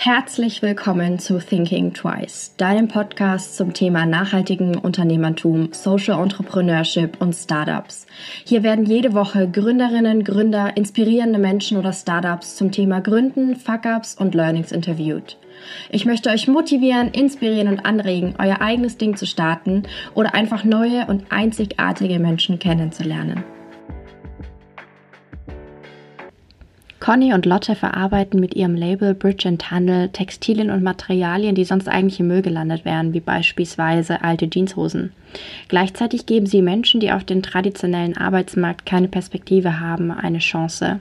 Herzlich willkommen zu Thinking Twice, deinem Podcast zum Thema nachhaltigen Unternehmertum, Social Entrepreneurship und Startups. Hier werden jede Woche Gründerinnen, Gründer, inspirierende Menschen oder Startups zum Thema Gründen, Fuck-ups und Learnings interviewt. Ich möchte euch motivieren, inspirieren und anregen, euer eigenes Ding zu starten oder einfach neue und einzigartige Menschen kennenzulernen. Conny und Lotte verarbeiten mit ihrem Label Bridge and Tunnel Textilien und Materialien, die sonst eigentlich im Müll gelandet wären, wie beispielsweise alte Jeanshosen. Gleichzeitig geben sie Menschen, die auf den traditionellen Arbeitsmarkt keine Perspektive haben, eine Chance.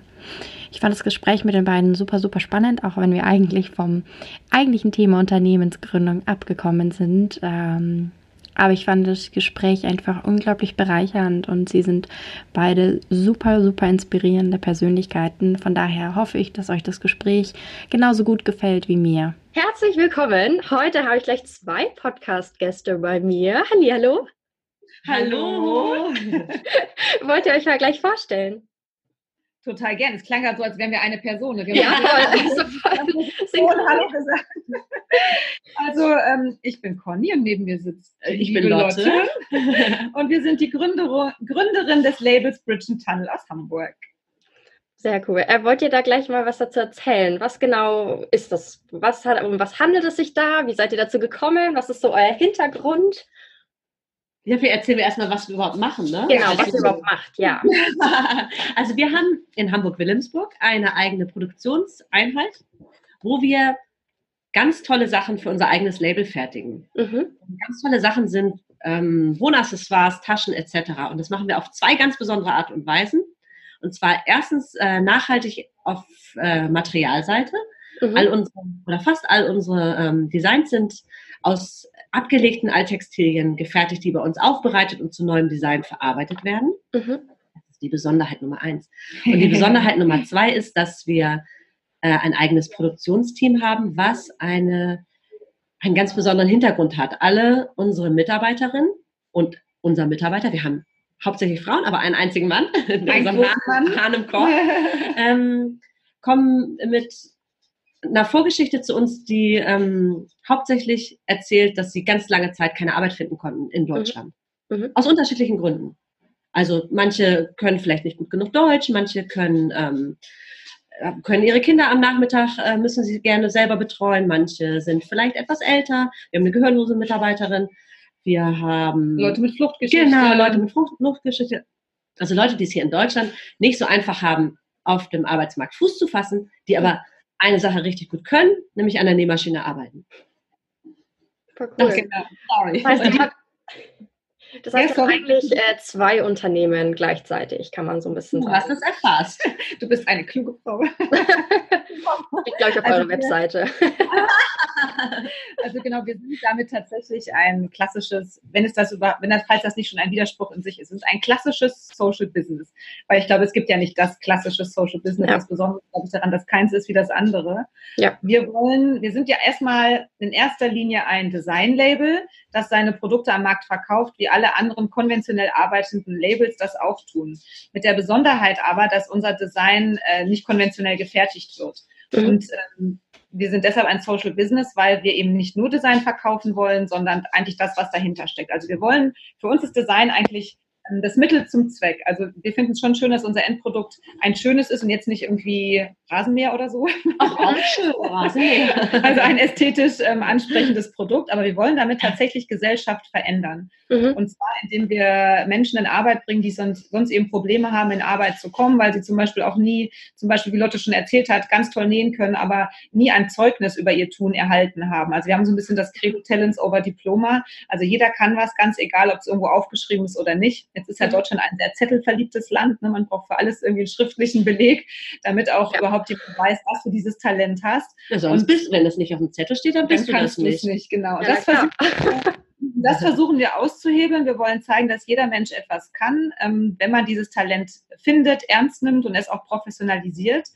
Ich fand das Gespräch mit den beiden super, super spannend, auch wenn wir eigentlich vom eigentlichen Thema Unternehmensgründung abgekommen sind. Ähm, aber ich fand das Gespräch einfach unglaublich bereichernd und sie sind beide super, super inspirierende Persönlichkeiten. Von daher hoffe ich, dass euch das Gespräch genauso gut gefällt wie mir. Herzlich willkommen. Heute habe ich gleich zwei Podcast-Gäste bei mir. Hallihallo. Hallo. Wollt ihr euch mal gleich vorstellen? Total gern. Es klang gerade so, als wären wir eine Person. Wir ja, voll. Hallo gesagt. Also, ähm, ich bin Conny und neben mir sitzt äh, ich bin Lotte. Lotte. Und wir sind die Gründerin, Gründerin des Labels Bridge and Tunnel aus Hamburg. Sehr cool. Äh, wollt ihr da gleich mal was dazu erzählen? Was genau ist das? Was hat, um was handelt es sich da? Wie seid ihr dazu gekommen? Was ist so euer Hintergrund? Ja, wir erzählen erstmal, was wir überhaupt machen, ne? Genau, was ihr überhaupt macht, ja. also wir haben in Hamburg-Wilhelmsburg eine eigene Produktionseinheit, wo wir ganz tolle Sachen für unser eigenes Label fertigen. Mhm. Ganz tolle Sachen sind ähm, Wohnaccessoires, Taschen etc. Und das machen wir auf zwei ganz besondere Art und Weisen. Und zwar erstens äh, nachhaltig auf äh, Materialseite. Mhm. All unsere, oder fast all unsere ähm, Designs sind aus abgelegten Alttextilien gefertigt, die bei uns aufbereitet und zu neuem Design verarbeitet werden. Mhm. Das ist die Besonderheit Nummer eins. Und die Besonderheit Nummer zwei ist, dass wir äh, ein eigenes Produktionsteam haben, was eine, einen ganz besonderen Hintergrund hat. Alle unsere Mitarbeiterinnen und unser Mitarbeiter, wir haben hauptsächlich Frauen, aber einen einzigen Mann, ein unserem Hahn, Hahn im Korb, ähm, kommen mit einer Vorgeschichte zu uns, die ähm, hauptsächlich erzählt, dass sie ganz lange Zeit keine Arbeit finden konnten in mhm. Deutschland. Mhm. Aus unterschiedlichen Gründen. Also manche können vielleicht nicht gut genug Deutsch, manche können, ähm, äh, können ihre Kinder am Nachmittag, äh, müssen sie gerne selber betreuen, manche sind vielleicht etwas älter. Wir haben eine gehörlose Mitarbeiterin. Wir haben Leute mit Fluchtgeschichte. Genau, Leute mit Fluchtgeschichte. Also Leute, die es hier in Deutschland nicht so einfach haben, auf dem Arbeitsmarkt Fuß zu fassen, die aber eine Sache richtig gut können, nämlich an der Nähmaschine arbeiten. Voll cool. Ach, genau. Sorry. Das heißt, das heißt ja, eigentlich äh, zwei Unternehmen gleichzeitig, kann man so ein bisschen sagen. Du hast es erfasst. Du bist eine kluge Frau. ich glaube, auf also, eurer Webseite. also genau, wir sind damit tatsächlich ein klassisches, wenn es das über, wenn das, falls das nicht schon ein Widerspruch in sich ist, ist ein klassisches Social Business. Weil ich glaube, es gibt ja nicht das klassische Social Business, ja. das Besondere glaube ich daran, dass keins ist wie das andere. Ja. Wir wollen, wir sind ja erstmal in erster Linie ein Design-Label, das seine Produkte am Markt verkauft, wie alle anderen konventionell arbeitenden Labels das auch tun. Mit der Besonderheit aber, dass unser Design äh, nicht konventionell gefertigt wird. Mhm. Und ähm, wir sind deshalb ein Social Business, weil wir eben nicht nur Design verkaufen wollen, sondern eigentlich das, was dahinter steckt. Also wir wollen, für uns ist Design eigentlich das Mittel zum Zweck. Also wir finden es schon schön, dass unser Endprodukt ein schönes ist und jetzt nicht irgendwie Rasenmäher oder so. Ach, Rasenmäher. Also ein ästhetisch ähm, ansprechendes Produkt, aber wir wollen damit tatsächlich Gesellschaft verändern. Mhm. Und zwar, indem wir Menschen in Arbeit bringen, die sonst, sonst eben Probleme haben, in Arbeit zu kommen, weil sie zum Beispiel auch nie, zum Beispiel, wie Lotte schon erzählt hat, ganz toll nähen können, aber nie ein Zeugnis über ihr Tun erhalten haben. Also wir haben so ein bisschen das Credo Talents over Diploma. Also jeder kann was, ganz egal, ob es irgendwo aufgeschrieben ist oder nicht. Jetzt ist ja. Deutschland ein sehr zettelverliebtes Land. Ne? Man braucht für alles irgendwie einen schriftlichen Beleg, damit auch ja. überhaupt jemand weiß, dass du dieses Talent hast. Ja, sonst und bist, wenn das nicht auf dem Zettel steht, dann bist dann du das nicht. nicht. Genau. Ja, das, versuchen, das, versuchen, wir auszuhebeln. Wir wollen zeigen, dass jeder Mensch etwas kann, ähm, wenn man dieses Talent findet, ernst nimmt und es auch professionalisiert.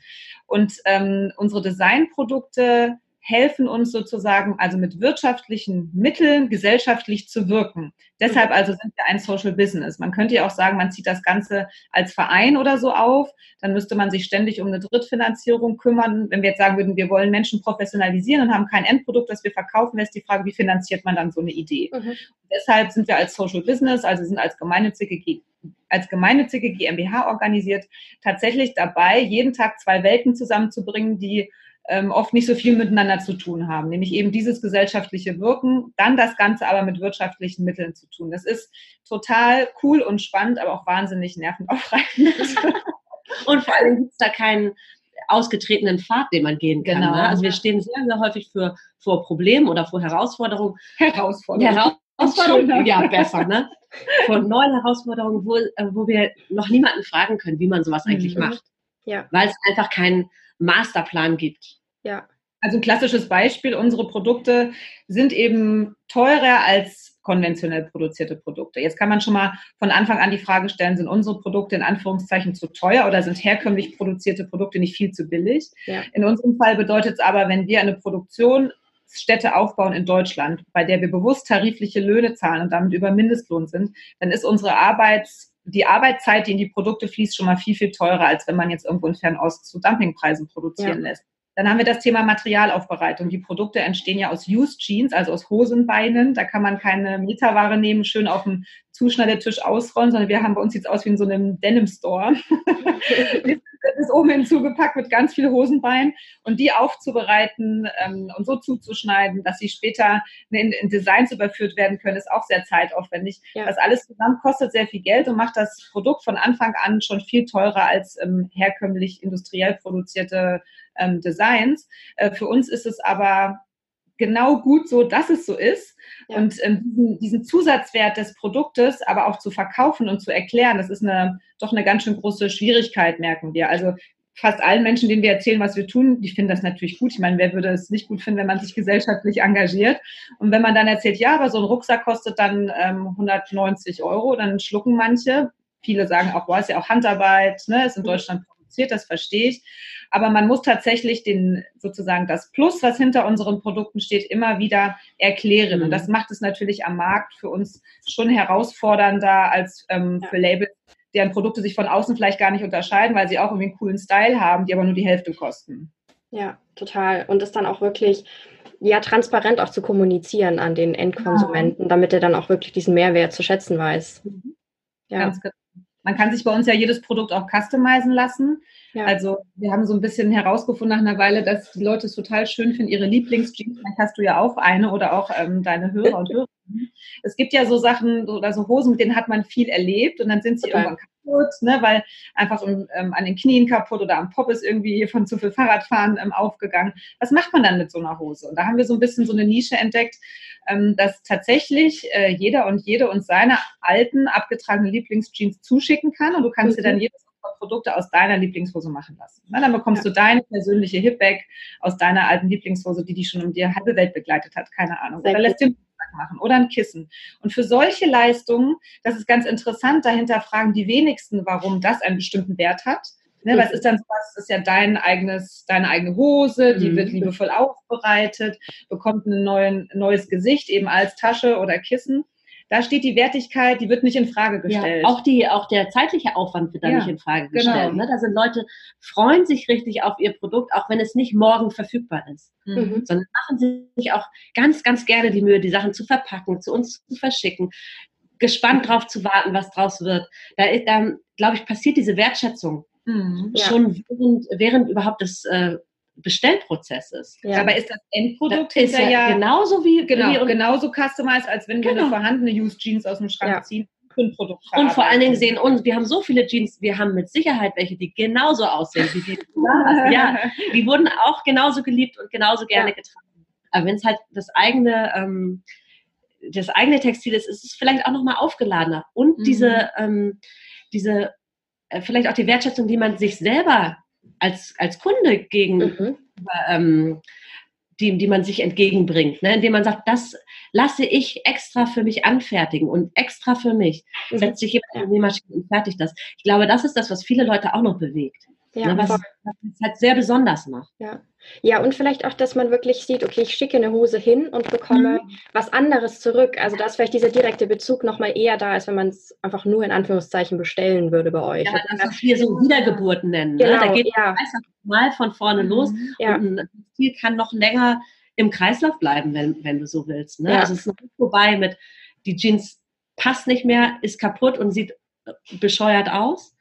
Und ähm, unsere Designprodukte helfen uns sozusagen, also mit wirtschaftlichen Mitteln gesellschaftlich zu wirken. Deshalb mhm. also sind wir ein Social Business. Man könnte ja auch sagen, man zieht das Ganze als Verein oder so auf. Dann müsste man sich ständig um eine Drittfinanzierung kümmern. Wenn wir jetzt sagen würden, wir wollen Menschen professionalisieren und haben kein Endprodukt, das wir verkaufen, wäre es die Frage, wie finanziert man dann so eine Idee? Mhm. Deshalb sind wir als Social Business, also sind als gemeinnützige als gemeinnützige GmbH organisiert, tatsächlich dabei, jeden Tag zwei Welten zusammenzubringen, die ähm, oft nicht so viel miteinander zu tun haben, nämlich eben dieses gesellschaftliche Wirken, dann das Ganze aber mit wirtschaftlichen Mitteln zu tun. Das ist total cool und spannend, aber auch wahnsinnig nervenaufreibend. und vor allem gibt es da keinen ausgetretenen Pfad, den man gehen kann. Genau. Ne? Also wir stehen sehr, sehr häufig für, vor Problemen oder vor Herausforderungen. Herausforderungen. Herausforderungen, ja, besser, ne? Von neuen Herausforderungen, wo, äh, wo wir noch niemanden fragen können, wie man sowas eigentlich mhm. macht. Ja. Weil es einfach keinen Masterplan gibt. Ja. Also ein klassisches Beispiel, unsere Produkte sind eben teurer als konventionell produzierte Produkte. Jetzt kann man schon mal von Anfang an die Frage stellen, sind unsere Produkte in Anführungszeichen zu teuer oder sind herkömmlich produzierte Produkte nicht viel zu billig? Ja. In unserem Fall bedeutet es aber, wenn wir eine Produktionsstätte aufbauen in Deutschland, bei der wir bewusst tarifliche Löhne zahlen und damit über Mindestlohn sind, dann ist unsere Arbeits die Arbeitszeit, die in die Produkte fließt, schon mal viel, viel teurer, als wenn man jetzt irgendwo in Fernost zu Dumpingpreisen produzieren ja. lässt. Dann haben wir das Thema Materialaufbereitung. Die Produkte entstehen ja aus Used Jeans, also aus Hosenbeinen. Da kann man keine Meterware nehmen, schön auf dem Zuschneidetisch ausrollen, sondern wir haben bei uns jetzt aus wie in so einem Denim Store. das ist oben hinzugepackt mit ganz viel Hosenbein und die aufzubereiten ähm, und so zuzuschneiden, dass sie später in, in, Designs überführt werden können, ist auch sehr zeitaufwendig. Ja. Das alles zusammen kostet sehr viel Geld und macht das Produkt von Anfang an schon viel teurer als ähm, herkömmlich industriell produzierte ähm, Designs. Äh, für uns ist es aber genau gut so, dass es so ist. Ja. Und ähm, diesen, Zusatzwert des Produktes aber auch zu verkaufen und zu erklären, das ist eine, doch eine ganz schön große Schwierigkeit, merken wir. Also fast allen Menschen, denen wir erzählen, was wir tun, die finden das natürlich gut. Ich meine, wer würde es nicht gut finden, wenn man sich gesellschaftlich engagiert? Und wenn man dann erzählt, ja, aber so ein Rucksack kostet dann ähm, 190 Euro, dann schlucken manche. Viele sagen auch, boah, ist ja auch Handarbeit, ne, ist in mhm. Deutschland produziert, das verstehe ich. Aber man muss tatsächlich den, sozusagen das Plus, was hinter unseren Produkten steht, immer wieder erklären. Mhm. Und das macht es natürlich am Markt für uns schon herausfordernder als ähm, für Labels, deren Produkte sich von außen vielleicht gar nicht unterscheiden, weil sie auch irgendwie einen coolen Style haben, die aber nur die Hälfte kosten. Ja, total. Und das dann auch wirklich ja, transparent auch zu kommunizieren an den Endkonsumenten, ja. damit er dann auch wirklich diesen Mehrwert zu schätzen weiß. Mhm. Ja. Ganz genau. Man kann sich bei uns ja jedes Produkt auch customizen lassen. Ja. Also wir haben so ein bisschen herausgefunden nach einer Weile, dass die Leute es total schön finden, ihre Lieblingsjeans, vielleicht hast du ja auch eine oder auch ähm, deine Hörer und Hörer. Es gibt ja so Sachen oder so Hosen, mit denen hat man viel erlebt und dann sind sie total. irgendwann kaputt, ne, weil einfach um, ähm, an den Knien kaputt oder am Pop ist irgendwie von zu viel Fahrradfahren ähm, aufgegangen. Was macht man dann mit so einer Hose? Und da haben wir so ein bisschen so eine Nische entdeckt, ähm, dass tatsächlich äh, jeder und jede uns seine alten, abgetragenen Lieblingsjeans zuschicken kann und du kannst mhm. dir dann jedes Produkte aus deiner Lieblingshose machen lassen. Na, dann bekommst ja. du deine persönliche Hipbag aus deiner alten Lieblingshose, die dich schon um die halbe Welt begleitet hat, keine Ahnung. Sehr oder lässt dir machen oder ein Kissen. Und für solche Leistungen, das ist ganz interessant, dahinter fragen die wenigsten, warum das einen bestimmten Wert hat. Ne, was ist dann sowas? Das ist ja dein eigenes, deine eigene Hose, die mhm. wird liebevoll aufbereitet, bekommt ein neuen, neues Gesicht eben als Tasche oder Kissen da steht die Wertigkeit, die wird nicht in Frage gestellt. Ja, auch, die, auch der zeitliche Aufwand wird da ja, nicht in Frage genau. gestellt. Genau. Ne? Da sind Leute, freuen sich richtig auf ihr Produkt, auch wenn es nicht morgen verfügbar ist. Mhm. Sondern machen sich auch ganz, ganz gerne die Mühe, die Sachen zu verpacken, zu uns zu verschicken, gespannt drauf zu warten, was draus wird. Da, da glaube ich, passiert diese Wertschätzung mhm. schon während, während überhaupt das äh, Bestellprozesses. Ja. Aber ist das Endprodukt das ist ja genauso wie genau, wie genauso customized, als wenn genau. wir eine vorhandene Used Jeans aus dem Schrank ja. ziehen. Und vor allen Dingen sehen uns, wir haben so viele Jeans, wir haben mit Sicherheit welche, die genauso aussehen wie die. ja, die wurden auch genauso geliebt und genauso gerne ja. getragen. Aber wenn es halt das eigene, ähm, das eigene Textil ist, ist es vielleicht auch nochmal aufgeladener. Und mhm. diese, ähm, diese, äh, vielleicht auch die Wertschätzung, die man sich selber als, als Kunde gegen, mhm. ähm, die, die man sich entgegenbringt, ne? indem man sagt, das lasse ich extra für mich anfertigen und extra für mich. Mhm. Setzt sich jemand in die Maschine und fertigt das. Ich glaube, das ist das, was viele Leute auch noch bewegt. Ja, ne, was, was es halt sehr besonders macht. Ja. ja, und vielleicht auch, dass man wirklich sieht, okay, ich schicke eine Hose hin und bekomme mhm. was anderes zurück. Also da ist vielleicht dieser direkte Bezug nochmal eher da, als wenn man es einfach nur in Anführungszeichen bestellen würde bei euch. Ja, das, was wir so Wiedergeburten nennen. Ne? Genau, ne? Da geht ja. mal von vorne los mhm. ja. und ein Stil kann noch länger im Kreislauf bleiben, wenn, wenn du so willst. Ne? Ja. Also es ist noch nicht vorbei mit, die Jeans passt nicht mehr, ist kaputt und sieht bescheuert aus.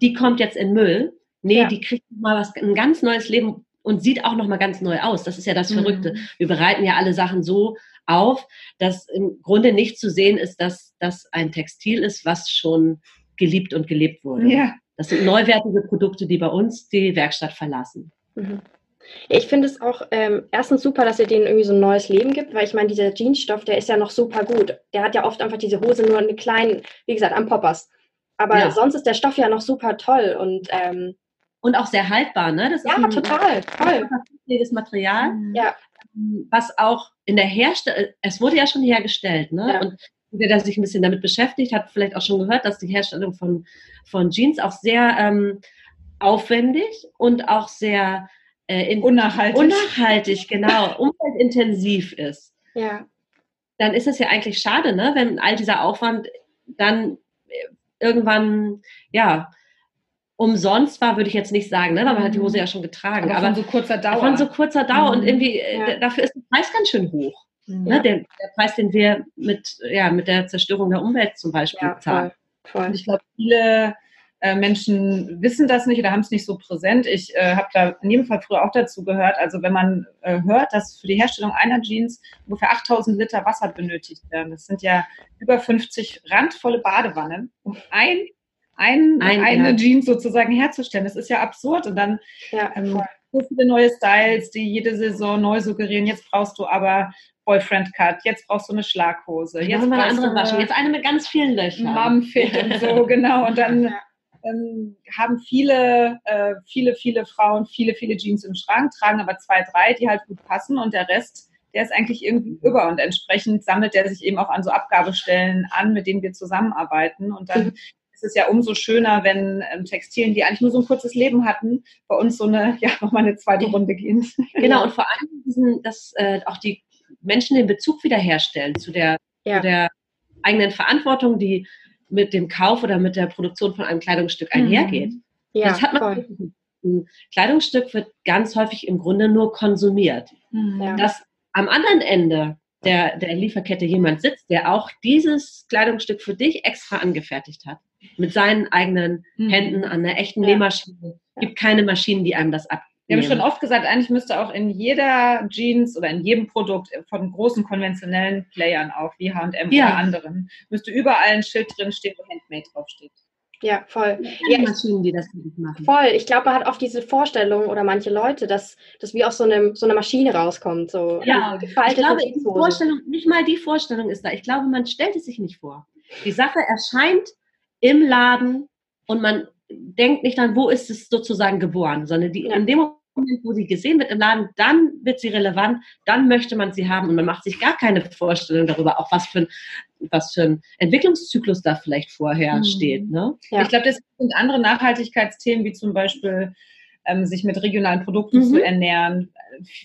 Die kommt jetzt in Müll. Nee, ja. die kriegt mal was, ein ganz neues Leben und sieht auch noch mal ganz neu aus. Das ist ja das mhm. Verrückte. Wir bereiten ja alle Sachen so auf, dass im Grunde nicht zu sehen ist, dass das ein Textil ist, was schon geliebt und gelebt wurde. Ja. Das sind neuwertige Produkte, die bei uns die Werkstatt verlassen. Mhm. Ich finde es auch ähm, erstens super, dass ihr denen irgendwie so ein neues Leben gibt, weil ich meine, dieser Jeansstoff, der ist ja noch super gut. Der hat ja oft einfach diese Hose nur eine kleinen, wie gesagt, am Poppers. Aber ja. sonst ist der Stoff ja noch super toll und ähm, und auch sehr haltbar, ne? Das ja, ein, total, toll. Das Material, mhm. ja. was auch in der Herstellung, es wurde ja schon hergestellt, ne? Ja. Und wer der sich ein bisschen damit beschäftigt, hat vielleicht auch schon gehört, dass die Herstellung von, von Jeans auch sehr ähm, aufwendig und auch sehr äh, in, unnachhaltig. unnachhaltig, genau, umweltintensiv ist. Ja. Dann ist es ja eigentlich schade, ne? wenn all dieser Aufwand dann irgendwann, ja, umsonst war, würde ich jetzt nicht sagen, ne? weil man hat die Hose ja schon getragen. Aber, aber von so kurzer Dauer. Von so kurzer Dauer mhm. und irgendwie, äh, ja. dafür ist der Preis ganz schön hoch. Mhm. Ne? Der, der, Preis, den wir mit, ja, mit der Zerstörung der Umwelt zum Beispiel ja, zahlen. Voll, voll. Und ich glaube, viele äh, Menschen wissen das nicht oder haben es nicht so präsent. Ich äh, habe da in jedem Fall früher auch dazu gehört. Also wenn man äh, hört, dass für die Herstellung einer Jeans ungefähr 8000 Liter Wasser benötigt werden, das sind ja über 50 randvolle Badewannen, um ein, ein, ein eine ja. Jeans sozusagen herzustellen. Das ist ja absurd. Und dann ja, ähm, so viele neue Styles, die jede Saison neu suggerieren. Jetzt brauchst du aber Boyfriend Cut, jetzt brauchst du eine Schlaghose. Jetzt mal eine andere Waschung. Jetzt eine mit ganz vielen Löchern. Mumfit und so, genau. Und dann ähm, haben viele, äh, viele, viele Frauen viele, viele Jeans im Schrank, tragen aber zwei, drei, die halt gut passen und der Rest, der ist eigentlich irgendwie über und entsprechend sammelt der sich eben auch an so Abgabestellen an, mit denen wir zusammenarbeiten und dann. ist es ja umso schöner, wenn ähm, Textilien, die eigentlich nur so ein kurzes Leben hatten, bei uns so eine, ja, nochmal eine zweite Runde gehen. Genau, und vor allem diesen, dass äh, auch die Menschen den Bezug wiederherstellen zu der, ja. zu der eigenen Verantwortung, die mit dem Kauf oder mit der Produktion von einem Kleidungsstück einhergeht. Mhm. Ja, das hat man voll. ein Kleidungsstück wird ganz häufig im Grunde nur konsumiert. Mhm. Ja. Dass am anderen Ende der, der Lieferkette jemand sitzt, der auch dieses Kleidungsstück für dich extra angefertigt hat. Mit seinen eigenen mhm. Händen an einer echten ja. Nähmaschine. Es gibt keine Maschinen, die einem das ab, wir haben schon oft gesagt, eigentlich müsste auch in jeder Jeans oder in jedem Produkt von großen konventionellen Playern auch, wie H&M ja. oder anderen, müsste überall ein Schild drin stehen, wo Handmade draufsteht. Ja, voll. Ja, Maschinen, die das machen. Voll. Ich glaube, man hat oft diese Vorstellung oder manche Leute, dass das wie aus so, einem, so einer Maschine rauskommt. So ja, ich glaube, die Vorstellung, nicht mal die Vorstellung ist da. Ich glaube, man stellt es sich nicht vor. Die Sache erscheint im Laden und man denkt nicht an, wo ist es sozusagen geboren, sondern die, in dem Moment, wo sie gesehen wird im Laden, dann wird sie relevant, dann möchte man sie haben und man macht sich gar keine Vorstellung darüber, auch was für ein, was für ein Entwicklungszyklus da vielleicht vorher mhm. steht. Ne? Ja. Ich glaube, das sind andere Nachhaltigkeitsthemen, wie zum Beispiel ähm, sich mit regionalen Produkten mhm. zu ernähren.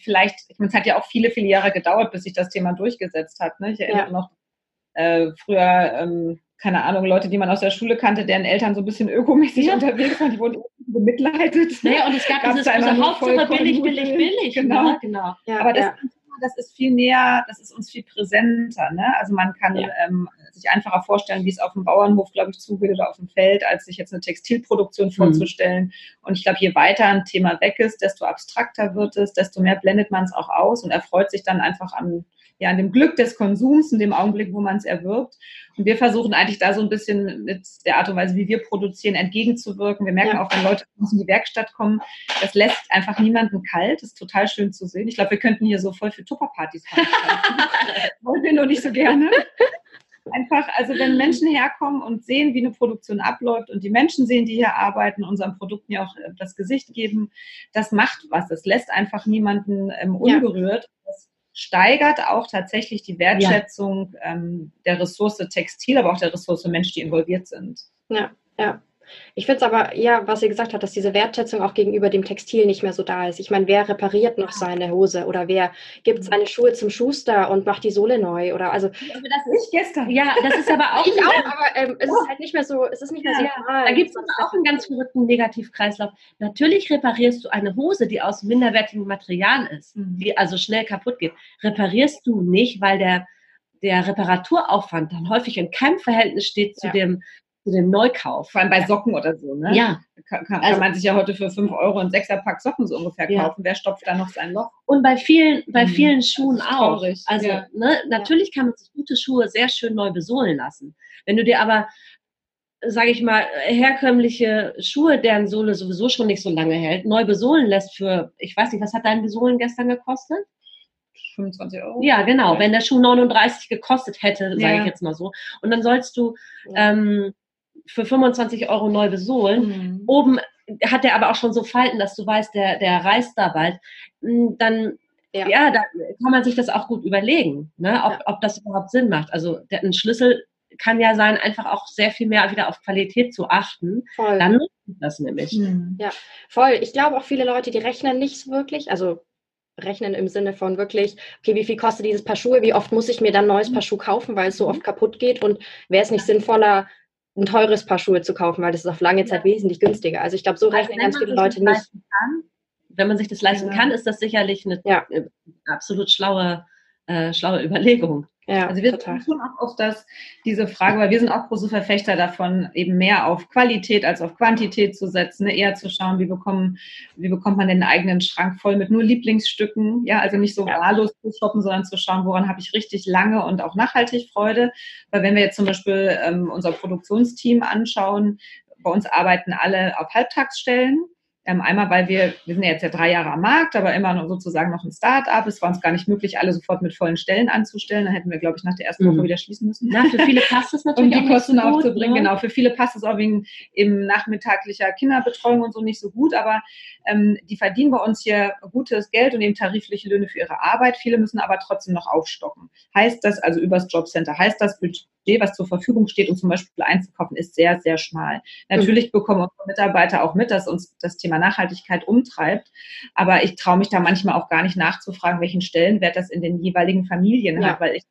Vielleicht, ich meine, es hat ja auch viele, viele Jahre gedauert, bis sich das Thema durchgesetzt hat. Ne? Ich erinnere ja. noch äh, früher ähm, keine Ahnung, Leute, die man aus der Schule kannte, deren Eltern so ein bisschen ökomäßig ja. unterwegs waren, die wurden bemitleidet. Naja, und es gab dieses große Hauptsache billig, billig, billig. Genau, ne? genau. Ja, Aber das, ja. das ist viel näher, das ist uns viel präsenter. Ne? Also man kann ja. ähm, sich einfacher vorstellen, wie es auf dem Bauernhof, glaube ich, zugeht oder auf dem Feld, als sich jetzt eine Textilproduktion mhm. vorzustellen. Mhm. Und ich glaube, je weiter ein Thema weg ist, desto abstrakter wird es, desto mehr blendet man es auch aus und erfreut sich dann einfach an ja, an dem Glück des Konsums in dem Augenblick, wo man es erwirbt. Und wir versuchen eigentlich da so ein bisschen mit der Art und Weise, wie wir produzieren, entgegenzuwirken. Wir merken ja. auch, wenn Leute in die Werkstatt kommen, das lässt einfach niemanden kalt. Das ist total schön zu sehen. Ich glaube, wir könnten hier so voll für Tupperpartys veranstalten. Wollen wir nur nicht so gerne. Einfach, also wenn Menschen herkommen und sehen, wie eine Produktion abläuft und die Menschen sehen, die hier arbeiten, unseren Produkten ja auch das Gesicht geben, das macht was. Es lässt einfach niemanden ähm, unberührt. Ja. Das steigert auch tatsächlich die Wertschätzung ja. ähm, der Ressource Textil, aber auch der Ressource Mensch, die involviert sind. Ja, ja. Ich finde es aber, ja, was sie gesagt hat, dass diese Wertschätzung auch gegenüber dem Textil nicht mehr so da ist. Ich meine, wer repariert noch seine Hose oder wer gibt seine Schuhe zum Schuster und macht die Sohle neu oder also. Also das ich gestern. Ja, das ist aber auch. ich auch, aber ähm, es ist halt nicht mehr so, es ist nicht mehr ja, so normal. Da gibt es auch einen ganz verrückten Negativkreislauf. Natürlich reparierst du eine Hose, die aus minderwertigem Material ist, mhm. die also schnell kaputt geht. Reparierst du nicht, weil der der Reparaturaufwand dann häufig in keinem Verhältnis steht zu ja. dem zu dem Neukauf. Vor allem bei Socken oder so, ne? Ja. Kann, kann, also, man sich ja heute für 5 Euro ein Sechserpack Socken so ungefähr ja. kaufen. Wer stopft da noch sein Loch? Und bei vielen, bei mhm. vielen Schuhen auch. Also ja. ne, natürlich kann man sich gute Schuhe sehr schön neu besohlen lassen. Wenn du dir aber sage ich mal, herkömmliche Schuhe, deren Sohle sowieso schon nicht so lange hält, neu besohlen lässt für, ich weiß nicht, was hat dein Besohlen gestern gekostet? 25 Euro. Ja, genau. Ja. Wenn der Schuh 39 gekostet hätte, sage ja. ich jetzt mal so. Und dann sollst du ja. ähm, für 25 Euro neu besohlen. Mhm. Oben hat der aber auch schon so Falten, dass du weißt, der, der reißt da bald. Hm, dann, ja. ja, da kann man sich das auch gut überlegen, ne? ob, ja. ob das überhaupt Sinn macht. Also der, ein Schlüssel kann ja sein, einfach auch sehr viel mehr wieder auf Qualität zu achten. Voll. Dann nutzt das nämlich. Mhm. Ja, voll. Ich glaube auch viele Leute, die rechnen nicht so wirklich. Also rechnen im Sinne von wirklich, okay, wie viel kostet dieses Paar Schuhe, wie oft muss ich mir dann ein neues Paar Schuhe kaufen, weil es so oft kaputt geht und wäre es nicht sinnvoller, ein teures Paar Schuhe zu kaufen, weil das ist auf lange Zeit wesentlich günstiger. Also ich glaube, so rechnen ganz viele Leute nicht. Kann, wenn man sich das leisten ja. kann, ist das sicherlich eine ja. absolut schlaue, äh, schlaue Überlegung. Ja, also wir total. schon auch auf das, diese Frage, weil wir sind auch große Verfechter davon, eben mehr auf Qualität als auf Quantität zu setzen, ne? eher zu schauen, wie, bekommen, wie bekommt man den eigenen Schrank voll mit nur Lieblingsstücken, ja, also nicht so ja. wahllos zu shoppen, sondern zu schauen, woran habe ich richtig lange und auch nachhaltig Freude. Weil wenn wir jetzt zum Beispiel ähm, unser Produktionsteam anschauen, bei uns arbeiten alle auf Halbtagsstellen. Ähm, einmal, weil wir, wir sind ja jetzt ja drei Jahre am Markt, aber immer noch sozusagen noch ein Start-up. Es war uns gar nicht möglich, alle sofort mit vollen Stellen anzustellen. Dann hätten wir, glaube ich, nach der ersten mhm. Woche wieder schließen müssen. Ja, für viele passt es natürlich. um die Kosten so aufzubringen, ne? genau. Für viele passt es auch wegen eben nachmittaglicher Kinderbetreuung und so nicht so gut. Aber ähm, die verdienen bei uns hier gutes Geld und eben tarifliche Löhne für ihre Arbeit. Viele müssen aber trotzdem noch aufstocken. Heißt das, also übers Jobcenter, heißt das Budget was zur Verfügung steht, um zum Beispiel einzukaufen, ist sehr, sehr schmal. Natürlich mhm. bekommen unsere Mitarbeiter auch mit, dass uns das Thema Nachhaltigkeit umtreibt. Aber ich traue mich da manchmal auch gar nicht nachzufragen, welchen Stellenwert das in den jeweiligen Familien ja. hat, weil ich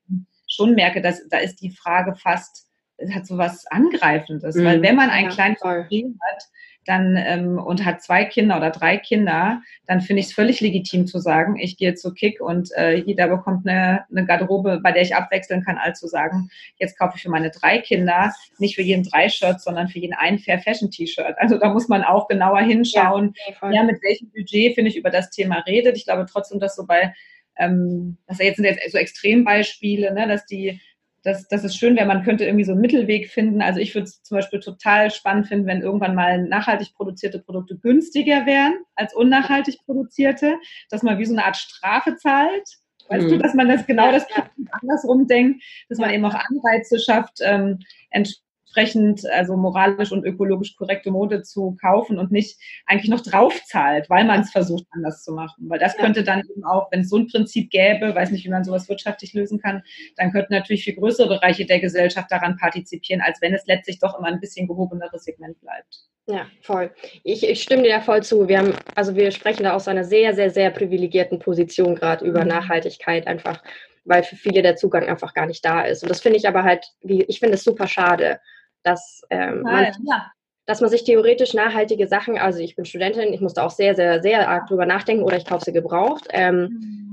schon merke, dass da ist die Frage fast, es hat so was Angreifendes. Mhm. Weil wenn man ein ja, kleines Problem hat, dann ähm, und hat zwei Kinder oder drei Kinder, dann finde ich es völlig legitim zu sagen, ich gehe zu Kick und äh, jeder bekommt eine, eine Garderobe, bei der ich abwechseln kann, als zu sagen, jetzt kaufe ich für meine drei Kinder nicht für jeden drei Shirts, sondern für jeden ein Fair Fashion T-Shirt. Also da muss man auch genauer hinschauen, ja, ja mit welchem Budget finde ich über das Thema redet. Ich glaube trotzdem, dass so bei ähm, das jetzt sind jetzt so Extrembeispiele, ne, dass die das, das ist schön, wenn man könnte irgendwie so einen Mittelweg finden. Also ich würde es zum Beispiel total spannend finden, wenn irgendwann mal nachhaltig produzierte Produkte günstiger wären als unnachhaltig produzierte, dass man wie so eine Art Strafe zahlt. Weißt mhm. du, dass man das genau das andersrum denkt, dass man eben auch Anreize schafft, ähm, entsprechend, also moralisch und ökologisch korrekte Mode zu kaufen und nicht eigentlich noch draufzahlt, weil man es versucht anders zu machen. Weil das könnte dann eben auch, wenn es so ein Prinzip gäbe, weiß nicht, wie man sowas wirtschaftlich lösen kann, dann könnten natürlich viel größere Bereiche der Gesellschaft daran partizipieren, als wenn es letztlich doch immer ein bisschen gehobeneres Segment bleibt. Ja, voll. Ich, ich stimme dir da voll zu. Wir haben, also wir sprechen da aus einer sehr, sehr, sehr privilegierten Position gerade über mhm. Nachhaltigkeit einfach, weil für viele der Zugang einfach gar nicht da ist. Und das finde ich aber halt, wie, ich finde es super schade, dass, ähm, man, ja. dass man sich theoretisch nachhaltige Sachen, also ich bin Studentin, ich musste auch sehr, sehr, sehr arg drüber nachdenken oder ich kaufe sie gebraucht. Ähm, mhm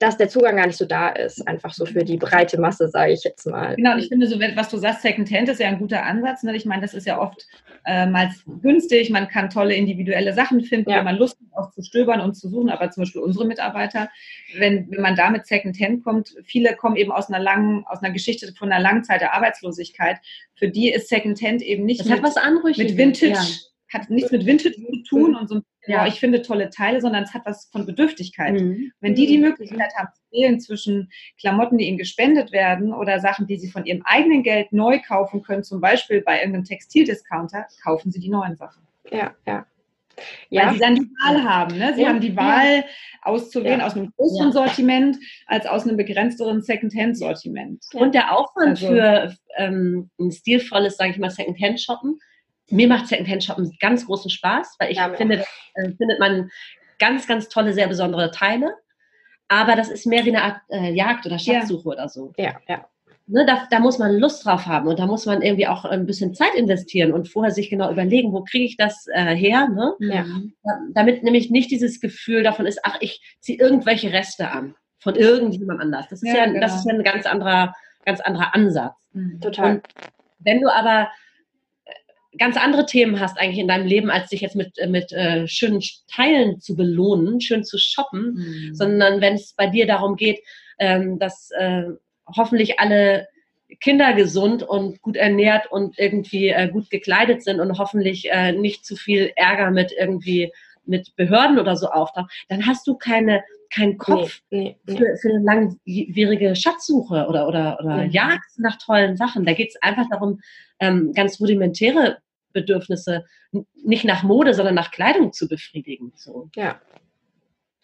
dass der Zugang gar nicht so da ist, einfach so für die breite Masse, sage ich jetzt mal. Genau, ich finde, so was du sagst, Secondhand ist ja ein guter Ansatz. Ne? Ich meine, das ist ja oft äh, mal günstig, man kann tolle individuelle Sachen finden, ja. wenn man Lust hat, auch zu stöbern und zu suchen. Aber zum Beispiel unsere Mitarbeiter, wenn, wenn man da mit Secondhand kommt, viele kommen eben aus einer langen, aus einer Geschichte von einer langen Zeit der Arbeitslosigkeit. Für die ist Secondhand eben nicht das mit, hat was mit Vintage. Ja hat nichts mit Vintage zu tun und so, ja. ich finde tolle Teile, sondern es hat was von Bedürftigkeit. Mhm. Wenn die die mhm. Möglichkeit haben zu wählen zwischen Klamotten, die ihnen gespendet werden oder Sachen, die sie von ihrem eigenen Geld neu kaufen können, zum Beispiel bei irgendeinem Textildiscounter, kaufen sie die neuen Sachen. Ja, ja. Ja. Weil sie dann die Wahl haben. Ne? Sie ja. haben die Wahl ja. auszuwählen aus einem größeren Sortiment als aus einem begrenzteren Secondhand-Sortiment. Und der Aufwand also, für ähm, ein stilvolles, sage ich mal, Secondhand-Shoppen mir macht Secondhand-Shoppen ganz großen Spaß, weil ich ja, finde, äh, findet man ganz, ganz tolle, sehr besondere Teile. Aber das ist mehr wie eine Art äh, Jagd oder Schatzsuche ja. oder so. Ja, ja. Ne, da, da, muss man Lust drauf haben und da muss man irgendwie auch ein bisschen Zeit investieren und vorher sich genau überlegen, wo kriege ich das äh, her, ne? Ja. damit nämlich nicht dieses Gefühl davon ist, ach, ich ziehe irgendwelche Reste an von irgendjemand anders. Das ist ja, ja genau. das ist ja ein ganz anderer, ganz anderer Ansatz. Mhm. Total. Und wenn du aber ganz andere Themen hast eigentlich in deinem Leben, als dich jetzt mit, mit äh, schönen Teilen zu belohnen, schön zu shoppen, mhm. sondern wenn es bei dir darum geht, ähm, dass äh, hoffentlich alle Kinder gesund und gut ernährt und irgendwie äh, gut gekleidet sind und hoffentlich äh, nicht zu viel Ärger mit irgendwie mit Behörden oder so auftaucht, dann hast du keine keinen Kopf nee, nee, nee. Für, für, eine langwierige Schatzsuche oder, oder, oder mhm. Jagd nach tollen Sachen. Da geht es einfach darum, ähm, ganz rudimentäre Bedürfnisse nicht nach Mode, sondern nach Kleidung zu befriedigen. So. Ja.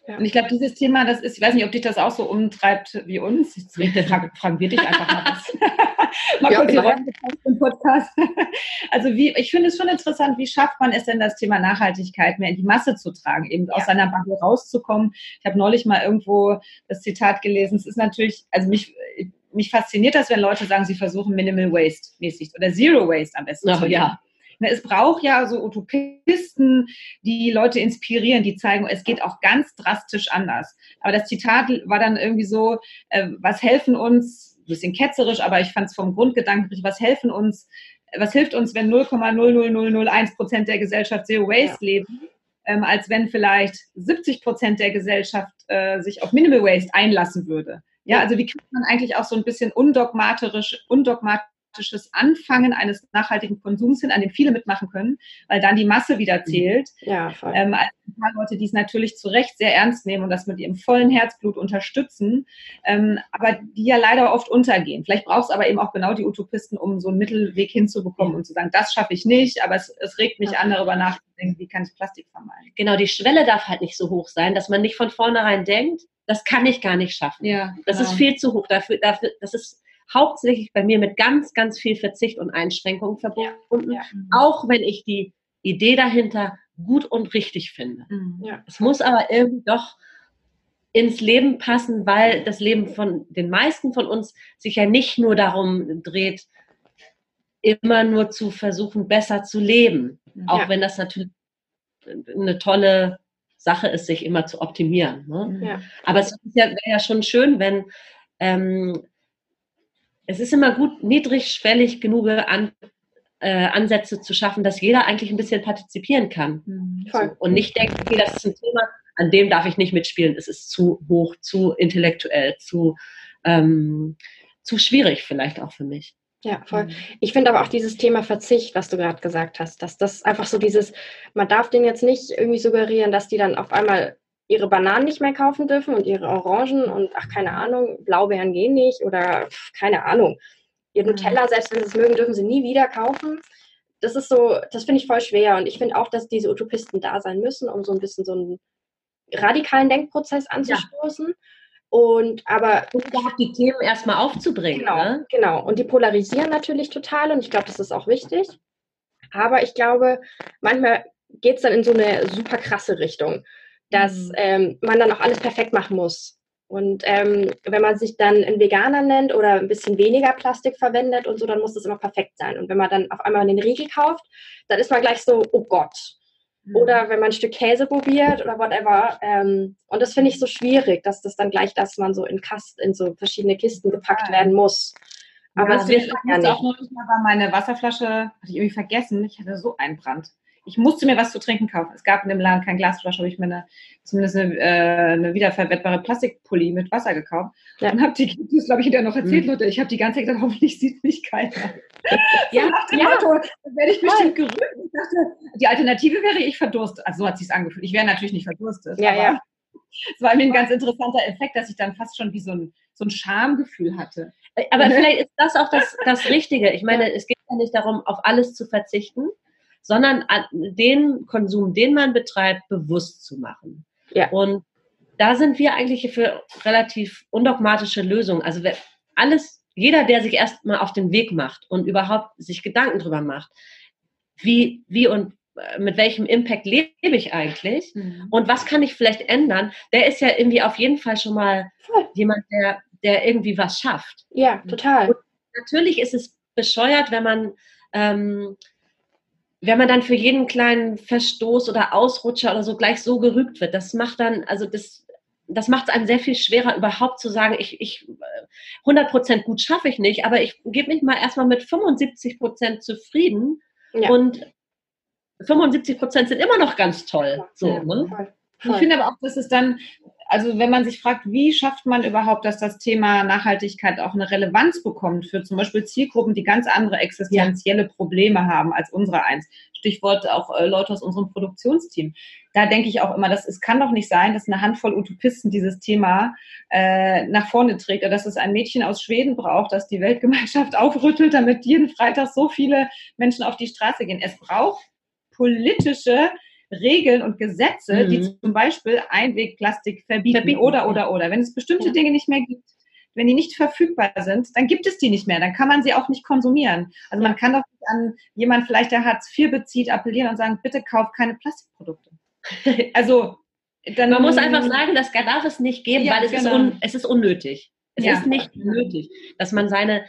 Ja. Und ich glaube, dieses Thema, das ist, ich weiß nicht, ob dich das auch so umtreibt wie uns. Jetzt fragen, fragen wir dich einfach mal was. mal kurz ja, im Podcast. also wie, ich finde es schon interessant, wie schafft man es denn, das Thema Nachhaltigkeit mehr in die Masse zu tragen, eben ja. aus seiner Bubble rauszukommen. Ich habe neulich mal irgendwo das Zitat gelesen. Es ist natürlich, also mich, mich fasziniert das, wenn Leute sagen, sie versuchen Minimal Waste mäßig oder Zero Waste am besten. Oh, ja. Ne, es braucht ja so Utopisten, die Leute inspirieren, die zeigen, es geht auch ganz drastisch anders. Aber das Zitat war dann irgendwie so, äh, was helfen uns, bisschen ketzerisch, aber ich fand es vom Grundgedanken was helfen uns, was hilft uns, wenn 0,00001 Prozent der Gesellschaft Zero Waste ja. leben, ähm, als wenn vielleicht 70 Prozent der Gesellschaft äh, sich auf Minimal Waste einlassen würde. Ja, also wie kann man eigentlich auch so ein bisschen undogmatisch, undogmatisch praktisches Anfangen eines nachhaltigen Konsums hin, an dem viele mitmachen können, weil dann die Masse wieder mhm. zählt. Ja, voll. Ähm, also ein paar Leute, die es natürlich zu Recht sehr ernst nehmen und das mit ihrem vollen Herzblut unterstützen, ähm, aber die ja leider oft untergehen. Vielleicht braucht es aber eben auch genau die Utopisten, um so einen Mittelweg hinzubekommen und zu sagen, das schaffe ich nicht, aber es, es regt mich ja. an, darüber nachzudenken, wie kann ich Plastik vermeiden. Genau, die Schwelle darf halt nicht so hoch sein, dass man nicht von vornherein denkt, das kann ich gar nicht schaffen. Ja, das genau. ist viel zu hoch. Dafür, dafür, das ist hauptsächlich bei mir mit ganz, ganz viel Verzicht und Einschränkungen verbunden. Ja, ja. Auch wenn ich die Idee dahinter gut und richtig finde. Mhm. Ja. Es muss aber irgendwie doch ins Leben passen, weil das Leben von den meisten von uns sich ja nicht nur darum dreht, immer nur zu versuchen, besser zu leben. Auch wenn das natürlich eine tolle Sache ist, sich immer zu optimieren. Ne? Ja. Aber es wäre ja schon schön, wenn ähm, es ist immer gut, niedrigschwellig genug an, äh, Ansätze zu schaffen, dass jeder eigentlich ein bisschen partizipieren kann. Mhm. So, und nicht denkt, okay, das ist ein Thema, an dem darf ich nicht mitspielen, es ist zu hoch, zu intellektuell, zu, ähm, zu schwierig vielleicht auch für mich. Ja, voll. Ich finde aber auch dieses Thema Verzicht, was du gerade gesagt hast, dass das einfach so dieses, man darf den jetzt nicht irgendwie suggerieren, dass die dann auf einmal ihre Bananen nicht mehr kaufen dürfen und ihre Orangen und ach, keine Ahnung, Blaubeeren gehen nicht oder keine Ahnung. Ihr mhm. Nutella, selbst wenn sie es mögen, dürfen sie nie wieder kaufen. Das ist so, das finde ich voll schwer und ich finde auch, dass diese Utopisten da sein müssen, um so ein bisschen so einen radikalen Denkprozess anzustoßen. Ja. Und aber und überhaupt die Themen erstmal aufzubringen. Genau, ne? genau. Und die polarisieren natürlich total und ich glaube, das ist auch wichtig. Aber ich glaube, manchmal geht es dann in so eine super krasse Richtung dass mhm. ähm, man dann auch alles perfekt machen muss. Und ähm, wenn man sich dann ein Veganer nennt oder ein bisschen weniger Plastik verwendet und so, dann muss das immer perfekt sein. Und wenn man dann auf einmal einen Riegel kauft, dann ist man gleich so, oh Gott. Mhm. Oder wenn man ein Stück Käse probiert oder whatever. Ähm, und das finde ich so schwierig, dass das dann gleich, dass man so in, Kast, in so verschiedene Kisten gepackt werden muss. Aber ja, es wird ja nicht. auch noch mal meine Wasserflasche, hatte ich irgendwie vergessen, ich hatte so einen Brand ich musste mir was zu trinken kaufen. Es gab in dem Laden kein Glasflasche, habe ich mir eine, zumindest eine, äh, eine wiederverwertbare Plastikpulli mit Wasser gekauft. Ja. Und habe die, das glaube ich hinterher noch erzählt, mhm. Leute, ich habe die ganze Zeit gedacht, hoffentlich sieht mich keiner. ja, nach dem ja. Motto, dann werde ich bestimmt gerührt. Ich dachte, die Alternative wäre, ich verdurste. Also so hat sich angefühlt. Ich wäre natürlich nicht verdurstet. Ja, ja. Es war mir ein ganz interessanter Effekt, dass ich dann fast schon wie so ein, so ein Schamgefühl hatte. Aber vielleicht ist das auch das, das Richtige. Ich meine, es geht ja nicht darum, auf alles zu verzichten, sondern den Konsum, den man betreibt, bewusst zu machen. Ja. Und da sind wir eigentlich für relativ undogmatische Lösungen. Also alles, jeder, der sich erstmal auf den Weg macht und überhaupt sich Gedanken drüber macht, wie, wie und äh, mit welchem Impact lebe ich eigentlich mhm. und was kann ich vielleicht ändern, der ist ja irgendwie auf jeden Fall schon mal Voll. jemand, der, der irgendwie was schafft. Ja, total. Und natürlich ist es bescheuert, wenn man ähm, wenn man dann für jeden kleinen Verstoß oder Ausrutscher oder so gleich so gerügt wird, das macht dann, also das, das macht es einem sehr viel schwerer, überhaupt zu sagen, ich, ich 100 Prozent gut schaffe ich nicht, aber ich gebe mich mal erstmal mit 75 Prozent zufrieden ja. und 75 Prozent sind immer noch ganz toll. So, ne? voll. Ich finde aber auch, dass es dann, also wenn man sich fragt, wie schafft man überhaupt, dass das Thema Nachhaltigkeit auch eine Relevanz bekommt für zum Beispiel Zielgruppen, die ganz andere existenzielle ja. Probleme haben als unsere eins. Stichwort auch äh, Leute aus unserem Produktionsteam. Da denke ich auch immer, dass es kann doch nicht sein, dass eine Handvoll Utopisten dieses Thema äh, nach vorne trägt, oder dass es ein Mädchen aus Schweden braucht, das die Weltgemeinschaft aufrüttelt, damit jeden Freitag so viele Menschen auf die Straße gehen. Es braucht politische Regeln und Gesetze, mhm. die zum Beispiel Einwegplastik verbieten, verbieten oder, oder, oder. Wenn es bestimmte ja. Dinge nicht mehr gibt, wenn die nicht verfügbar sind, dann gibt es die nicht mehr. Dann kann man sie auch nicht konsumieren. Also man kann doch nicht an jemand vielleicht, der Hartz IV bezieht, appellieren und sagen, bitte kauf keine Plastikprodukte. also dann, man muss einfach sagen, das darf es nicht geben, ja, weil es, genau. ist un, es ist unnötig. Es ja. ist nicht nötig, dass man seine